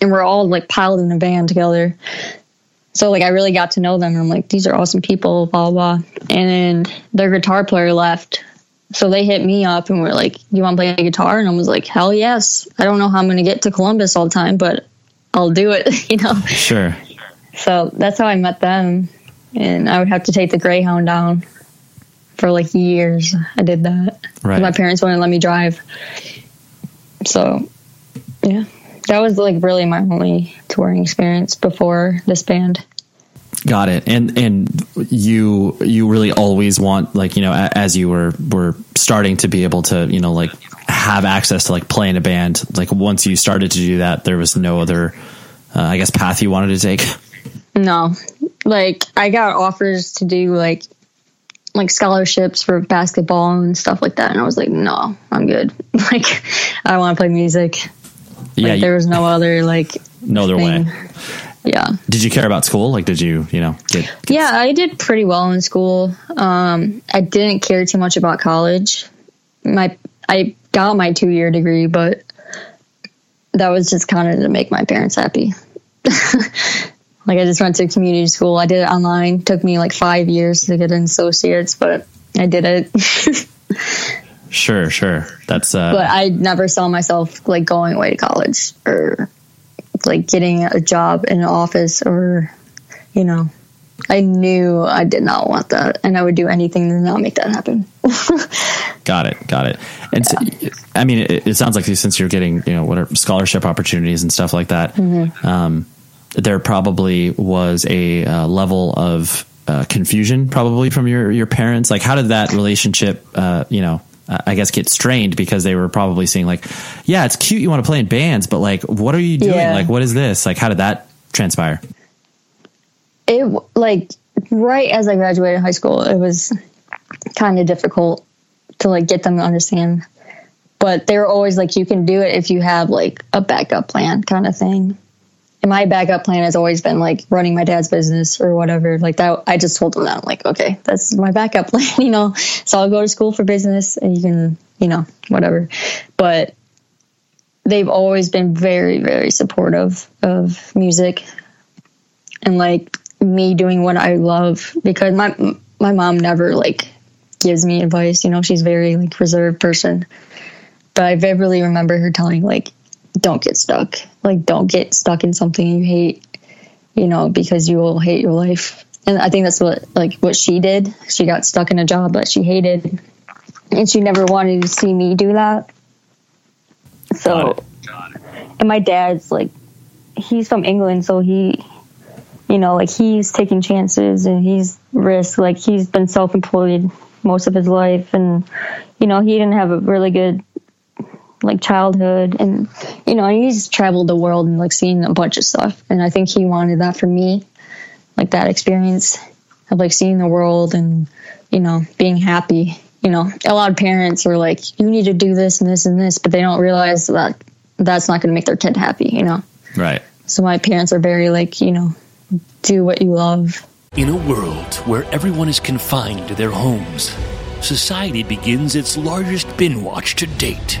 Speaker 5: and we're all like piled in a van together. So like I really got to know them. And I'm like, these are awesome people, blah blah. blah. And then their guitar player left, so they hit me up and were like, "You want to play a guitar?" And I was like, "Hell yes!" I don't know how I'm going to get to Columbus all the time, but I'll do it. You know.
Speaker 4: Sure.
Speaker 5: So that's how I met them, and I would have to take the Greyhound down for like years. I did that.
Speaker 4: Right.
Speaker 5: My parents wouldn't let me drive. So, yeah, that was like really my only touring experience before this band.
Speaker 4: Got it. And and you you really always want like you know as you were were starting to be able to you know like have access to like play in a band like once you started to do that there was no other uh, I guess path you wanted to take.
Speaker 5: No, like I got offers to do like like scholarships for basketball and stuff like that, and I was like, no, I'm good. Like I want to play music.
Speaker 4: yeah,
Speaker 5: Like, there was no other like
Speaker 4: no other
Speaker 5: thing.
Speaker 4: way.
Speaker 5: Yeah.
Speaker 4: Did you care about school? Like did you you know get
Speaker 5: Yeah, I did pretty well in school. Um, I didn't care too much about college. My I got my two year degree, but that was just kind of to make my parents happy. like I just went to community school. I did it online. took me like five years to get an associate's, but I did it.
Speaker 4: sure sure that's uh
Speaker 5: but I never saw myself like going away to college or like getting a job in an office or you know I knew I did not want that and I would do anything to not make that happen.
Speaker 4: Got it. Got it. And so, I mean, it, it sounds like since you're getting, you know, whatever scholarship opportunities and stuff like that, um, there probably was a uh, level of uh, confusion probably from your, your parents. Like, how did that relationship, uh, you know, I guess get strained because they were probably seeing like, yeah, it's cute. You want to play in bands, but like, what are you doing?
Speaker 5: Yeah.
Speaker 4: Like, what is this? Like, how did that transpire?
Speaker 5: it like right as I graduated high school, it was kind of difficult to like get them to understand. But they were always like, you can do it if you have like a backup plan kind of thing. And my backup plan has always been like running my dad's business or whatever. Like that, I just told them that. I'm like, okay, that's my backup plan, you know. So I'll go to school for business and you can, you know, whatever. But they've always been very, very supportive of music and like me doing what I love because my my mom never like gives me advice. You know, she's very like reserved person. But I vividly remember her telling like, "Don't get stuck. Like, don't get stuck in something you hate. You know, because you will hate your life." And I think that's what like what she did. She got stuck in a job that she hated, and she never wanted to see me do that. So, and my dad's like, he's from England, so he you know, like he's taking chances and he's risk. Like he's been self-employed most of his life, and you know, he didn't have a really good like childhood, and you know, he's traveled the world and like seen a bunch of stuff. And I think he wanted that for me, like that experience of like seeing the world and you know being happy. You know, a lot of parents are like, you need to do this and this and this, but they don't realize that that's not going to make their kid happy. You know.
Speaker 4: Right.
Speaker 5: So my parents are very like, you know, do what you love.
Speaker 6: In a world where everyone is confined to their homes, society begins its largest bin watch to date.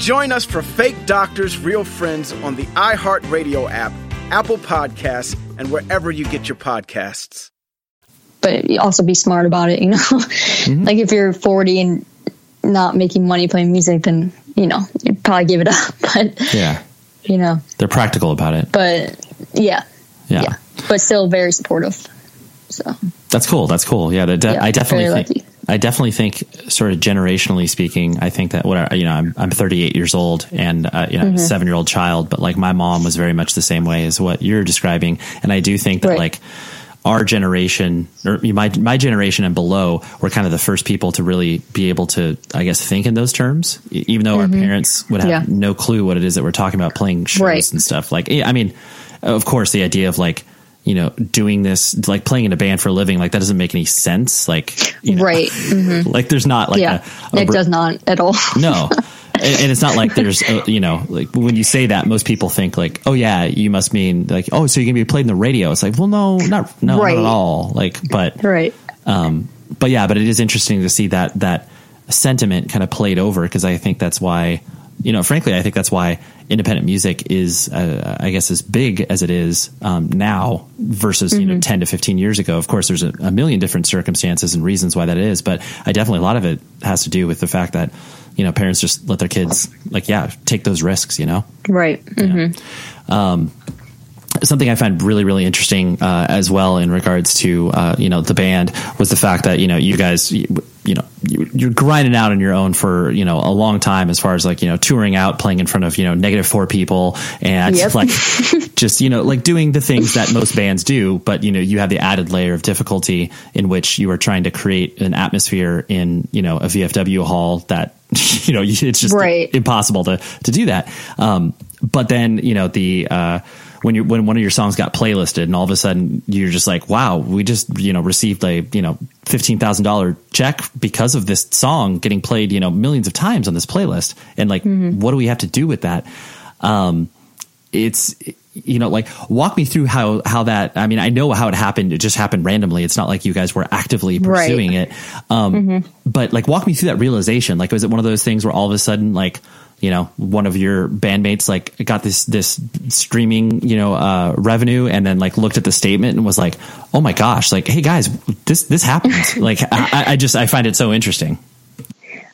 Speaker 7: Join us for Fake Doctors, Real Friends on the iHeartRadio app, Apple Podcasts, and wherever you get your podcasts.
Speaker 5: but also be smart about it, you know. Mm-hmm. like if you're 40 and not making money playing music, then you know you'd probably give it up. But
Speaker 4: Yeah.
Speaker 5: you know,
Speaker 4: They're practical about it.
Speaker 5: but yeah,
Speaker 4: Yeah.
Speaker 5: yeah, but still very supportive. So
Speaker 4: That's cool. That's cool. Yeah, that de-
Speaker 5: Yeah,
Speaker 4: I definitely
Speaker 5: very
Speaker 4: think.
Speaker 5: lucky.
Speaker 4: I definitely think, sort of generationally speaking, I think that what I, you know, I'm I'm 38 years old, and uh, you know,
Speaker 5: Mm-hmm.
Speaker 4: A seven year old child, but like my mom was very much the same way as what you're describing, and I do think that
Speaker 5: Right.
Speaker 4: like our generation or my my generation and below were kind of the first people to really be able to, I guess, think in those terms, even though our parents would have
Speaker 5: Mm-hmm. Yeah.
Speaker 4: no clue what it is that we're talking about playing shows
Speaker 5: Right.
Speaker 4: and stuff. Like, I mean, of course, the idea of like, you know, doing this, like playing in a band for a living, like that doesn't make any sense. Like, you know,
Speaker 5: right, hmm
Speaker 4: like there's not like
Speaker 5: yeah,
Speaker 4: a, a
Speaker 5: it
Speaker 4: br-
Speaker 5: does not at all.
Speaker 4: no. And and it's not like there's, a, you know, like when you say that, most people think like, oh yeah, you must mean like, oh, so you're gonna be played in the radio. It's like, well, no, not, no,
Speaker 5: Right.
Speaker 4: not at all. Like, but,
Speaker 5: right,
Speaker 4: um, but yeah, but it is interesting to see that that sentiment kind of played over because I think that's why, you know, frankly, I think that's why independent music is, uh, I guess, as big as it is um, now versus you know ten to fifteen years ago. Of course, there's a, a million different circumstances and reasons why that is, but I definitely a lot of it has to do with the fact that you know parents just let their kids like yeah take those risks. You know
Speaker 5: right. hmm
Speaker 4: something I find really, really interesting uh, as well in regards to uh, you know the band was the fact that you know you guys you, you know you, you're grinding out on your own for you know a long time as far as like you know touring out, playing in front of you know negative four people and
Speaker 5: Yep.
Speaker 4: like just you know like doing the things that most bands do, but you know you have the added layer of difficulty in which you are trying to create an atmosphere in you know a VFW hall that you know it's just
Speaker 5: Right.
Speaker 4: impossible to to do that. Um, but then you know the uh, when you when one of your songs got playlisted and all of a sudden you're just like, wow, we just you know received a you know fifteen thousand dollar check because of this song getting played you know millions of times on this playlist, and like what do we have to do with that? Um, it's you know like walk me through how how that i mean i know how it happened. It just happened randomly. It's not like you guys were actively
Speaker 5: Right.
Speaker 4: pursuing it. Um but like walk me through that realization. Like was it one of those things where all of a sudden like you know one of your bandmates like got this this streaming you know uh revenue and then like looked at the statement and was like oh my gosh like hey guys this this happens like I, I just i find it so interesting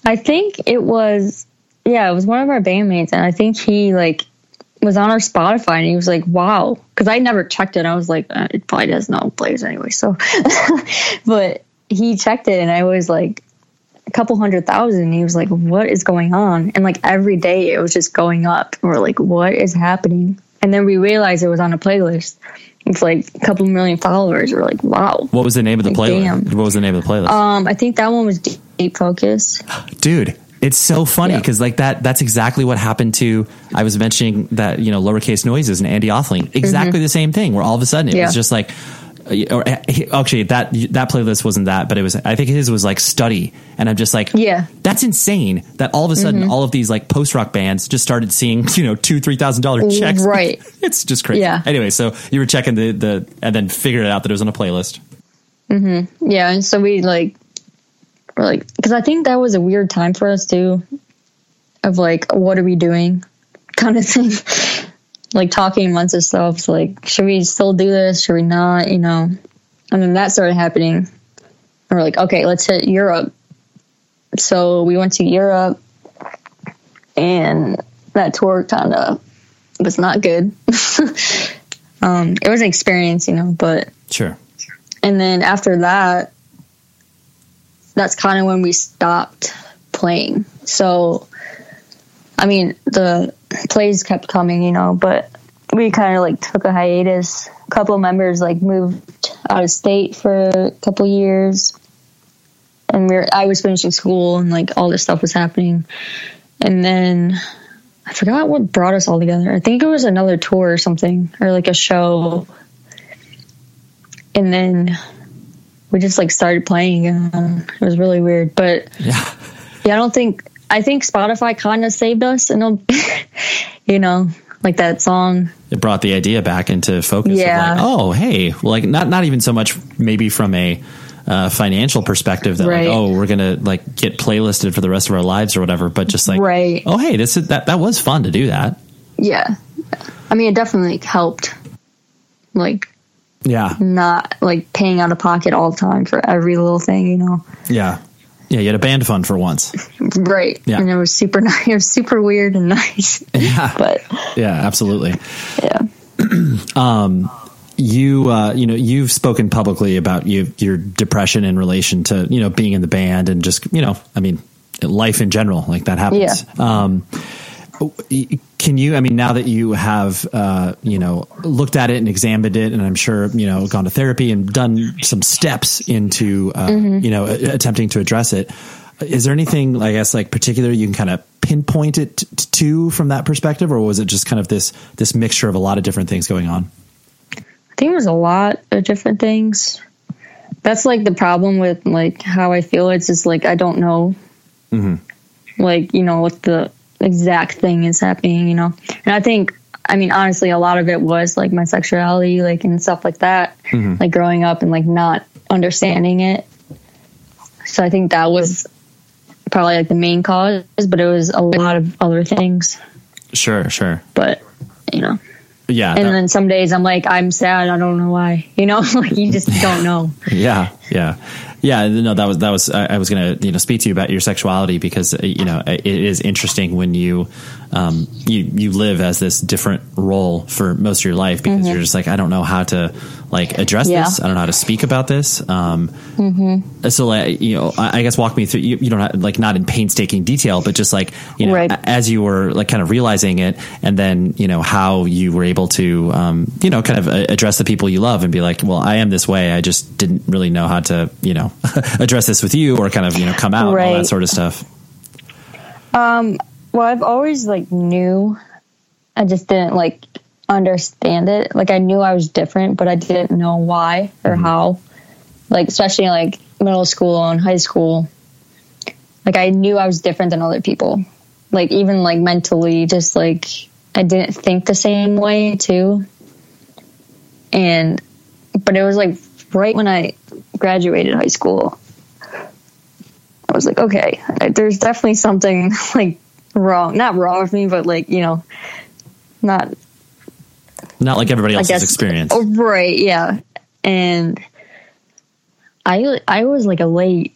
Speaker 5: I think it was, yeah, it was one of our bandmates, and I think he like was on our Spotify, and he was like, "Wow," because I never checked it. I was like, uh, it probably does no plays anyway. So, but he checked it, and I was like, a couple hundred thousand. He was like, "What is going on?" And like every day, it was just going up. And we're like, "What is happening?" And then we realized it was on a playlist. It's like a couple million followers. We're like, "Wow."
Speaker 4: what was the name of the
Speaker 5: Like,
Speaker 4: playlist
Speaker 5: damn.
Speaker 4: what was the name of the playlist
Speaker 5: Um, I think that one was Deep Focus.
Speaker 4: dude it's so funny
Speaker 5: Yeah.
Speaker 4: because like that that's exactly what happened to i was mentioning that you know lowercase noises and andy othling exactly the same thing where all of a sudden it
Speaker 5: Mm-hmm. Yeah.
Speaker 4: was just like or uh, actually that that playlist wasn't that but it was i think his was like study and i'm just like
Speaker 5: Yeah. Mm-hmm.
Speaker 4: that's insane that all of a sudden all of these like post-rock bands just started seeing you know two three thousand dollar checks
Speaker 5: Right.
Speaker 4: it's just crazy
Speaker 5: Yeah.
Speaker 4: anyway so you were checking the the and then figured out that it was on a playlist
Speaker 5: Yeah, and so we like were like because I think that was a weird time for us too, of like what are we doing, kind of thing. like talking amongst ourselves, like should we still do this? Should we not? You know, and then that started happening. And we're like, okay, let's hit Europe. So we went to Europe, and that tour kind of was not good. um, it was an experience, you know, but
Speaker 4: Sure.
Speaker 5: and then after that, that's kind of when we stopped playing. So, I mean, the plays kept coming, you know, but we kind of like took a hiatus. A couple members like moved out of state for a couple years, and we were, I was finishing school, and like all this stuff was happening. And then I forgot what brought us all together. I think it was another tour or something, or like a show. And then we just like started playing again. It was really weird, but
Speaker 4: Yeah.
Speaker 5: yeah, I don't think I think Spotify kind of saved us, and you know, like that song.
Speaker 4: It brought the idea back into focus.
Speaker 5: Yeah.
Speaker 4: Like, oh, hey, like not not even so much maybe from a uh, financial perspective that
Speaker 5: Right.
Speaker 4: like, oh, we're gonna like get playlisted for the rest of our lives or whatever, but just like,
Speaker 5: Right.
Speaker 4: oh, hey, this is that that was fun to do that.
Speaker 5: Yeah, I mean, it definitely helped. Like
Speaker 4: Yeah.
Speaker 5: not like paying out of pocket all the time for every little thing, you know.
Speaker 4: Yeah. Yeah. You had a band fund for once.
Speaker 5: Right.
Speaker 4: Yeah.
Speaker 5: And it was super nice. It was super weird and nice.
Speaker 4: Yeah.
Speaker 5: But
Speaker 4: Yeah. Absolutely.
Speaker 5: yeah.
Speaker 4: um, you uh, you know you've spoken publicly about you, your depression in relation to you know being in the band and just you know I mean life in general like that happens. Um, can you I mean now that you have uh, you know looked at it and examined it and I'm sure you know gone to therapy and done some steps into uh, you know attempting to address it. Is there anything I guess like particular you can kind of pinpoint it t- to from that perspective, or was it just kind of this this mixture of a lot of different things going on?
Speaker 5: I think there's a lot of different things. That's like the problem with like how I feel. It's just like I don't know, like you know what the exact thing is happening. You know, and I think I mean honestly, a lot of it was like my sexuality, like and stuff like that. Mm-hmm. Like growing up and like not understanding it. So I think that was probably like the main cause, but it was a lot of other things.
Speaker 4: Sure, sure.
Speaker 5: But you know,
Speaker 4: Yeah.
Speaker 5: and
Speaker 4: that-
Speaker 5: then some days I'm like, I'm sad. I don't know why. You know, like you just don't know.
Speaker 4: yeah, yeah, yeah. No, that was that was. I, I was going to you know speak to you about your sexuality because uh, you know it is interesting when you um, you you live as this different role for most of your life because you're just like I don't know how to like address
Speaker 5: Mm-hmm. Yeah.
Speaker 4: this. I don't know how to speak about this. Um, So like you know, I I guess walk me through. You, you don't have, like not in painstaking detail, but just like you know,
Speaker 5: Right.
Speaker 4: as you were like kind of realizing it, and then you know how you were able to um, you know kind of uh, address the people you love and be like, well, I am this way. I just didn't really know how to you know address this with you or kind of you know come out and all that sort of stuff.
Speaker 5: um Well, I've always like knew. I just didn't like understand it. Like I knew I was different, but I didn't know why or how. Like especially like middle school and high school. Like I knew I was different than other people. Like even like mentally, just like I didn't think the same way too. And but it was like right when I graduated high school, I was like, okay, there's definitely something like wrong. Not wrong with me, but like, you know, not,
Speaker 4: Not like everybody else's
Speaker 5: guess.
Speaker 4: experience.
Speaker 5: Oh, right. Yeah. And I, I was like a late,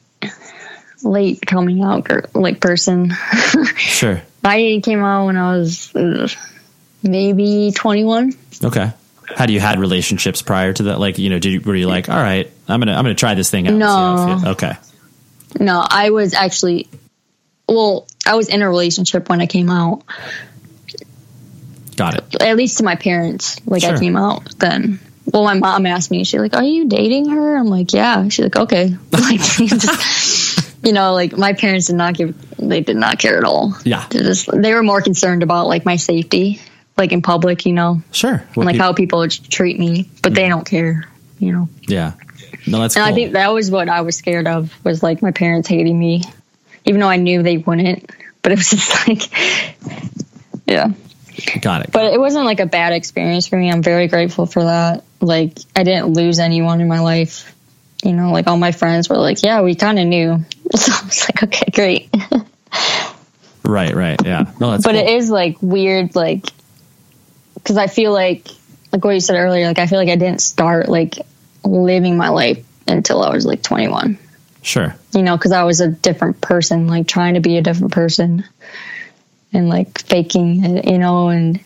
Speaker 5: late coming out like person.
Speaker 4: Sure.
Speaker 5: I came out when I was uh, maybe 21.
Speaker 4: Okay. Had you had relationships prior to that? Like, you know, did you, were you like, all right, I'm gonna I'm gonna try this thing out. and see how I
Speaker 5: No.
Speaker 4: Okay.
Speaker 5: No, I was actually, well, I was in a relationship when I came out.
Speaker 4: Got it.
Speaker 5: at least to my parents. Like
Speaker 4: Sure.
Speaker 5: I came out then. Well, my mom asked me, she's like, "Are you dating her?" I'm like, "Yeah." She's like, "Okay." Like, just, you know, like my parents did not give, they did not care at all.
Speaker 4: Yeah.
Speaker 5: Just they were more concerned about like my safety, like in public, you know,
Speaker 4: Sure.
Speaker 5: like how people treat me, but they mm-hmm. don't care, you know.
Speaker 4: Yeah. No, that's
Speaker 5: And
Speaker 4: cool.
Speaker 5: I think that was what I was scared of was like my parents hating me, even though I knew they wouldn't. But it was just like, yeah.
Speaker 4: Got it.
Speaker 5: but it wasn't like a bad experience for me. I'm very grateful for that. Like I didn't lose anyone in my life. You know, like all my friends were like, "Yeah, we kind of knew." So I was like, "Okay, great."
Speaker 4: right. Right. Yeah. No, that's
Speaker 5: but
Speaker 4: cool.
Speaker 5: it is like weird, like because I feel like, like what you said earlier, like I feel like I didn't start like living my life until I was like 21.
Speaker 4: Sure.
Speaker 5: You know, because I was a different person, like trying to be a different person. and like faking it, you know, and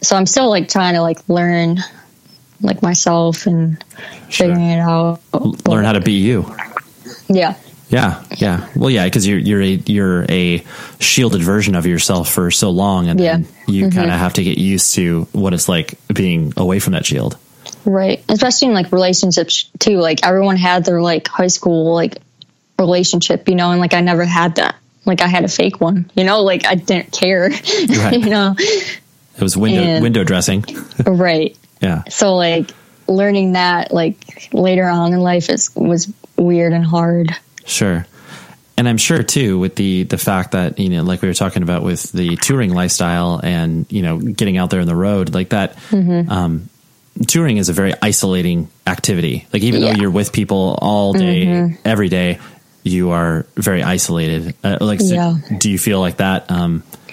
Speaker 5: so I'm still like trying to like learn like myself and figuring it out.
Speaker 4: Learn how to be you.
Speaker 5: Yeah.
Speaker 4: Yeah, yeah. Well, yeah, because you're you're a you're a shielded version of yourself for so long, and then you mm-hmm. kind of have to get used to what it's like being away from that shield.
Speaker 5: Right. Especially in like relationships too. Like everyone had their like high school like relationship, you know, and like I never had that. Like I had a fake one, you know, like I didn't care, you know.
Speaker 4: It was window
Speaker 5: And-
Speaker 4: window dressing.
Speaker 5: right.
Speaker 4: Yeah,
Speaker 5: So like learning that like later on in life is was weird and hard.
Speaker 4: Sure. And I'm sure too with the the fact that you know, like we were talking about with the touring lifestyle and you know getting out there on the road, like that.
Speaker 5: Mm-hmm.
Speaker 4: Um, touring is a very isolating activity. Like even
Speaker 5: Yeah. Mm-hmm.
Speaker 4: though you're with people all day, every day, you are very isolated. Uh, like, so
Speaker 5: Yeah.
Speaker 4: do you feel like that? Um, that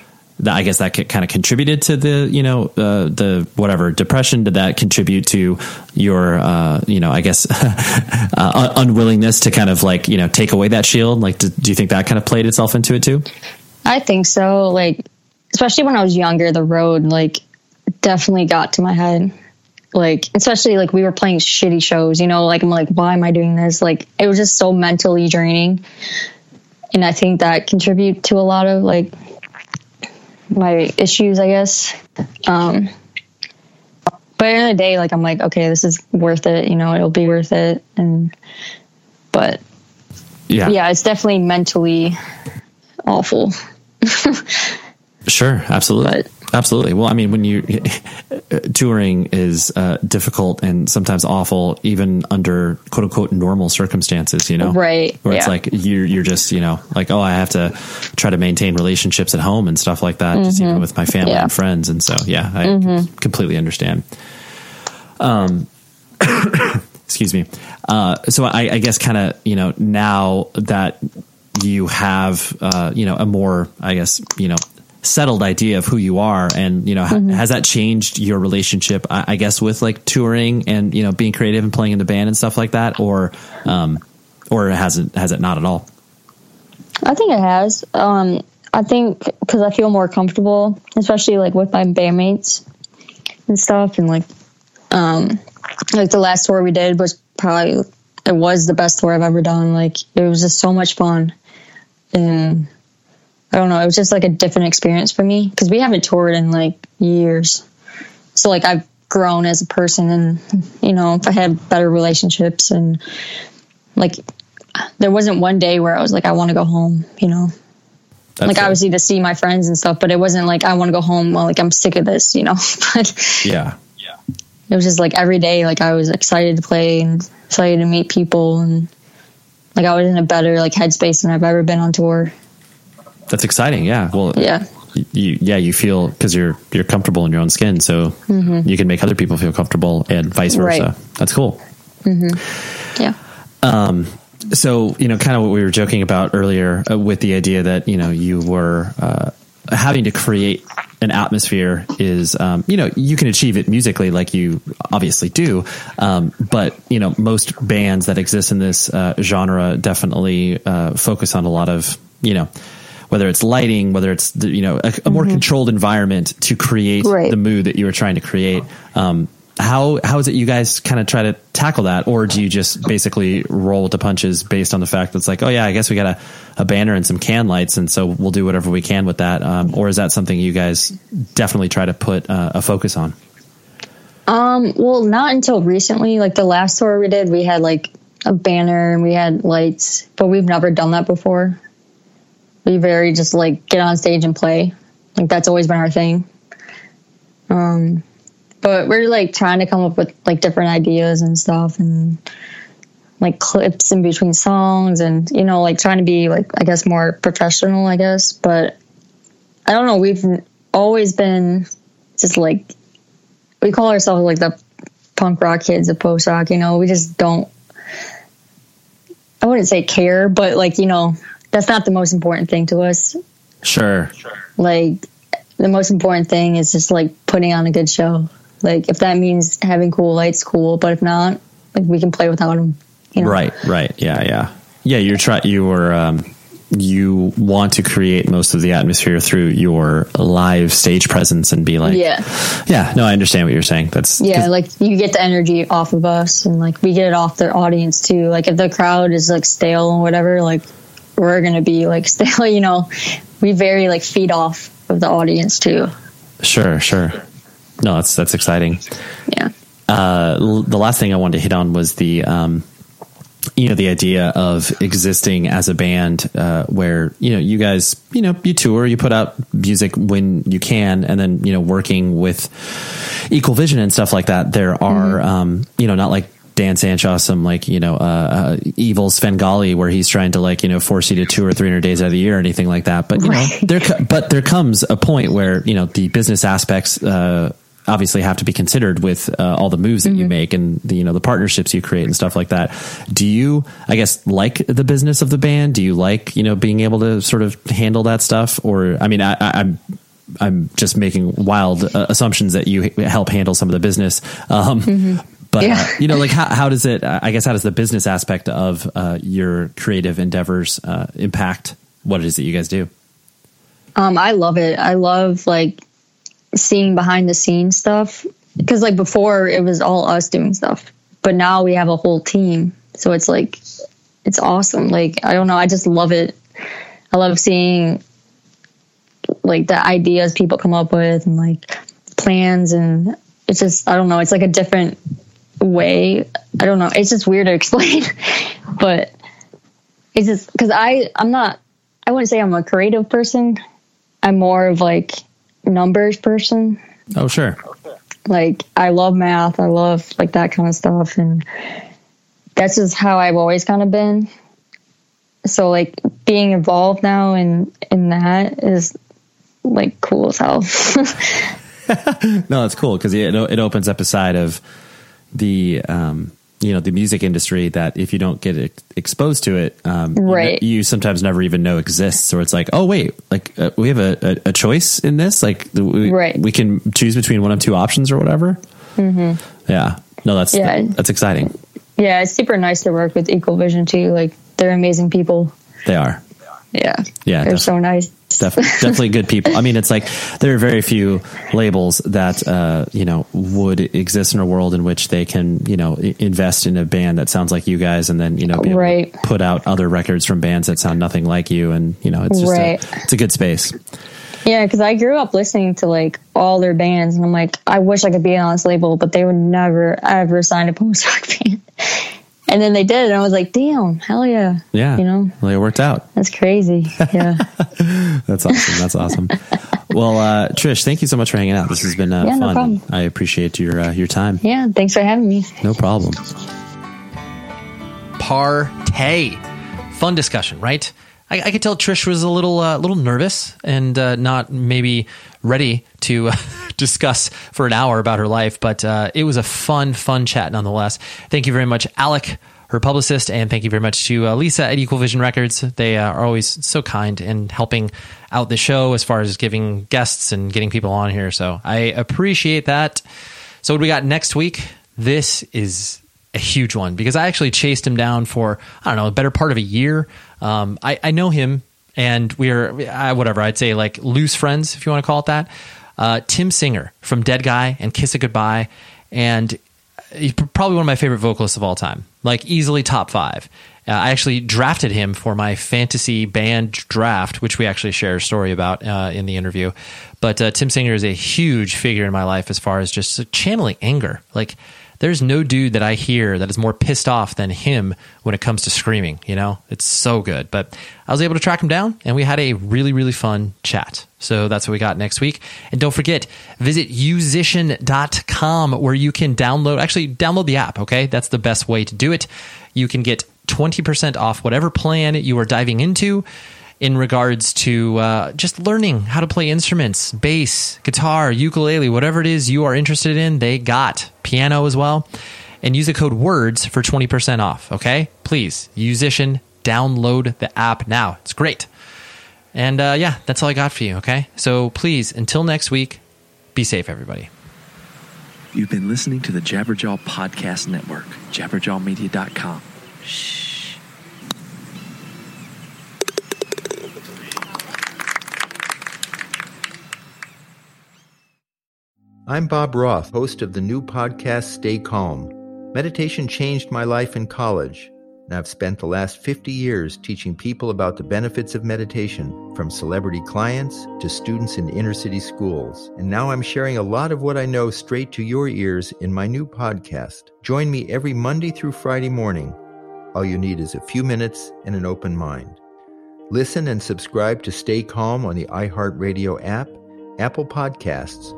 Speaker 4: I guess that kind of contributed to the you know uh, the whatever depression. Did that contribute to your uh, you know I guess uh, unwillingness to kind of like you know take away that shield? Like, do, do you think that kind of played itself into it too?
Speaker 5: I think so. Like, especially when I was younger, the road like definitely got to my head. Like, especially like we were playing shitty shows, you know. Like, I'm like, why am I doing this? Like, it was just so mentally draining, and I think that contributed to a lot of like my issues, I guess. Um, but at the end of the day, like, I'm like, okay, this is worth it. You know, it'll be worth it. And but
Speaker 4: Yeah,
Speaker 5: yeah, it's definitely mentally awful.
Speaker 4: Sure, absolutely.
Speaker 5: But-
Speaker 4: absolutely. Well, I mean, when you touring is uh, difficult and sometimes awful, even under quote unquote normal circumstances, you know,
Speaker 5: Right,
Speaker 4: Where it's
Speaker 5: yeah.
Speaker 4: like you're you're just you know like oh, I have to try to maintain relationships at home and stuff like that, just even with my family
Speaker 5: Mm-hmm. Yeah. Mm-hmm.
Speaker 4: and friends. And so, yeah, I completely understand. Um, excuse me. Uh, so I, I guess kind of you know now that you have uh, you know a more I guess you know settled idea of who you are and you know ha- has that changed your relationship I, I guess with like touring and you know being creative and playing in the band and stuff like that or um or has it has it not at all
Speaker 5: I think it has. Um, I think because I feel more comfortable, especially like with my bandmates and stuff, and like, um, like the last tour we did was probably it was the best tour I've ever done. Like it was just so much fun, and I don't know, it was just like a different experience for me because we haven't toured in like years. So like I've grown as a person, and you know, if I had better relationships and like there wasn't one day where I was like, I want to go home, you know.
Speaker 4: That's
Speaker 5: like
Speaker 4: it.
Speaker 5: obviously to see my friends and stuff, but it wasn't like I want to go home. Well, like I'm sick of this, you know. but
Speaker 4: yeah yeah.
Speaker 5: it was just like every day, like I was excited to play and excited to meet people, and like I was in a better like headspace than I've ever been on tour.
Speaker 4: That's exciting yeah. Well
Speaker 5: Yeah,
Speaker 4: you yeah you feel because you're you're comfortable in your own skin so you can make other people feel comfortable and vice versa.
Speaker 5: Right.
Speaker 4: that's cool.
Speaker 5: Yeah, Um,
Speaker 4: so you know kind of what we were joking about earlier uh, with the idea that you know you were uh, having to create an atmosphere is um, you know you can achieve it musically like you obviously do um, but you know most bands that exist in this uh, genre definitely uh, focus on a lot of you know whether it's lighting whether it's the, you know a, a more controlled environment to create
Speaker 5: Right.
Speaker 4: the mood that you were trying to create um, how how is it you guys kind of try to tackle that, or do you just basically roll with the punches based on the fact that it's like, oh yeah, I guess we got a, a banner and some can lights, and so we'll do whatever we can with that, um, or is that something you guys definitely try to put uh, a focus on?
Speaker 5: Um, well, not until recently. Like the last tour we did, we had like a banner and we had lights, but we've never done that before. We very just like get on stage and play. Like that's always been our thing. Um, but we're like trying to come up with like different ideas and stuff and like clips in between songs and you know like trying to be like I guess more professional I guess but I don't know we've always been just like we call ourselves like the punk rock kids of post rock. You know, we just don't. I wouldn't say care, but like you know, that's not the most important thing to us.
Speaker 4: Sure,
Speaker 5: Like the most important thing is just like putting on a good show. Like if that means having cool lights, cool. But if not, like we can play without them. You know?
Speaker 4: right, right, yeah, yeah, yeah. You're try you were um, you want to create most of the atmosphere through your live stage presence and be like,
Speaker 5: Yeah.
Speaker 4: yeah, no, I understand what you're saying. That's
Speaker 5: yeah. like you get the energy off of us, and like we get it off the audience too. Like if the crowd is like stale or whatever, like we're gonna be like still, You know, we very like feed off of the audience too.
Speaker 4: sure, sure. No, that's that's exciting.
Speaker 5: Yeah.
Speaker 4: uh, l- the last thing I wanted to hit on was the, um, you know, the idea of existing as a band, uh, where, you know, you guys, you know, you tour, you put out music when you can, and then, you know, working with Equal Vision and stuff like that. There are, um, you know, not like Dan Sandshaw, some like, you know, uh, uh, evil Svengali where he's trying to like, you know, force you to two or 300 days out of the year or anything like that. But, you know, there, but there comes a point where, you know, the business aspects, uh, obviously have to be considered with uh, all the moves that you make and the you know the partnerships you create and stuff like that. Do you, I guess, like the business of the band? Do you like you know being able to sort of handle that stuff? Or I mean, I, I, I'm I'm just making wild uh, assumptions that you h- help handle some of the business. Um, But
Speaker 5: Yeah.
Speaker 4: uh, you know, like how, how does it? I guess how does the business aspect of uh, your creative endeavors uh, impact what it is that you guys do?
Speaker 5: Um, I love it. I love like seeing behind the scenes stuff because like before it was all us doing stuff, but now we have a whole team. So it's like it's awesome. Like I don't know, I just love it. I love seeing like the ideas people come up with and like plans and it's just I don't know, it's like a different way. I don't know. It's just weird to explain, but it's just because I I'm not I wouldn't say I'm a creative person. I'm more of like numbers person.
Speaker 4: Oh, sure.
Speaker 5: Like I love math. I love like that kind of stuff, and that's just how I've always kind of been. So like being involved now in in that is like cool as hell.
Speaker 4: No, it's cool because it, it opens up a side of the um, you know the music industry that if you don't get ex- exposed to it, um, you
Speaker 5: Right.
Speaker 4: you, sometimes never even know exists. Or it's like, oh wait, like uh, we have a, a, a choice in this. Like we,
Speaker 5: Right.
Speaker 4: we can choose between one of two options or whatever. Mm-hmm. Yeah, no, that's
Speaker 5: Yeah.
Speaker 4: that's exciting.
Speaker 5: yeah, it's super nice to work with Equal Vision too. Like they're amazing people.
Speaker 4: They are.
Speaker 5: Yeah,
Speaker 4: Yeah,
Speaker 5: they're
Speaker 4: def-
Speaker 5: so nice.
Speaker 4: Def- definitely good people. I mean, it's like there are very few labels that uh, you know would exist in a world in which they can you know i- invest in a band that sounds like you guys, and then you know
Speaker 5: Right.
Speaker 4: put out other records from bands that sound nothing like you, and you know it's just
Speaker 5: Right.
Speaker 4: a, it's a good space.
Speaker 5: Yeah, because I grew up listening to like all their bands, and I'm like, I wish I could be on this label, but they would never ever sign a post rock band. And then they did, it and I was like, damn, hell yeah,
Speaker 4: Yeah,
Speaker 5: you know,
Speaker 4: well, it worked out.
Speaker 5: that's crazy. Yeah,
Speaker 4: That's awesome. That's awesome. well, uh, Trish, thank you so much for hanging out. This has been uh,
Speaker 5: Yeah,
Speaker 4: fun.
Speaker 5: problem.
Speaker 4: I appreciate your uh, your time.
Speaker 5: yeah. Thanks for having me.
Speaker 4: No problem.
Speaker 2: Partay. Fun discussion, right? I, I could tell Trish was a little uh, little nervous and uh, not maybe ready to uh, discuss for an hour about her life, but uh, it was a fun, fun chat nonetheless. Thank you very much, Alec, her publicist, and thank you very much to uh, Lisa at Equal Vision Records. They uh, are always so kind in helping out the show as far as giving guests and getting people on here. So I appreciate that. So what we got next week? This is a huge one because I actually chased him down for I don't know a better part of a year. Um, I, I know him, and we're uh, whatever I'd say like loose friends if you want to call it that. Uh, Tim Singer from Deadguy and Kiss It Goodbye, and he's probably one of my favorite vocalists of all time, like easily top five. Uh, I actually drafted him for my fantasy band draft, which we actually share a story about uh, in the interview. But uh, Tim Singer is a huge figure in my life as far as just channeling anger. Like, there's no dude that I hear that is more pissed off than him when it comes to screaming. You know, it's so good. But I was able to track him down, and we had a really, really fun chat. So that's what we got next week. And don't forget, visit yousician.com where you can download, actually, download the app, okay? That's the best way to do it. You can get 20% off whatever plan you are diving into in regards to uh, just learning how to play instruments, bass, guitar, ukulele, whatever it is you are interested in, they got piano as well. And use the code WORDS for 20% off, okay? Please, Yousician, download the app now. It's great. And uh, yeah, that's all I got for you, okay? So please, until next week, be safe, everybody.
Speaker 8: You've been listening to the Jabberjaw Podcast Network, jabberjawmedia.com. Shh.
Speaker 9: I'm Bob Roth, host of the new podcast Stay Calm. Meditation changed my life in college, and I've spent the last 50 years teaching people about the benefits of meditation, from celebrity clients to students in inner city schools. And now I'm sharing a lot of what I know straight to your ears in my new podcast. Join me every Monday through Friday morning. All you need is a few minutes and an open mind. Listen and subscribe to Stay Calm on the iHeartRadio app, Apple Podcasts,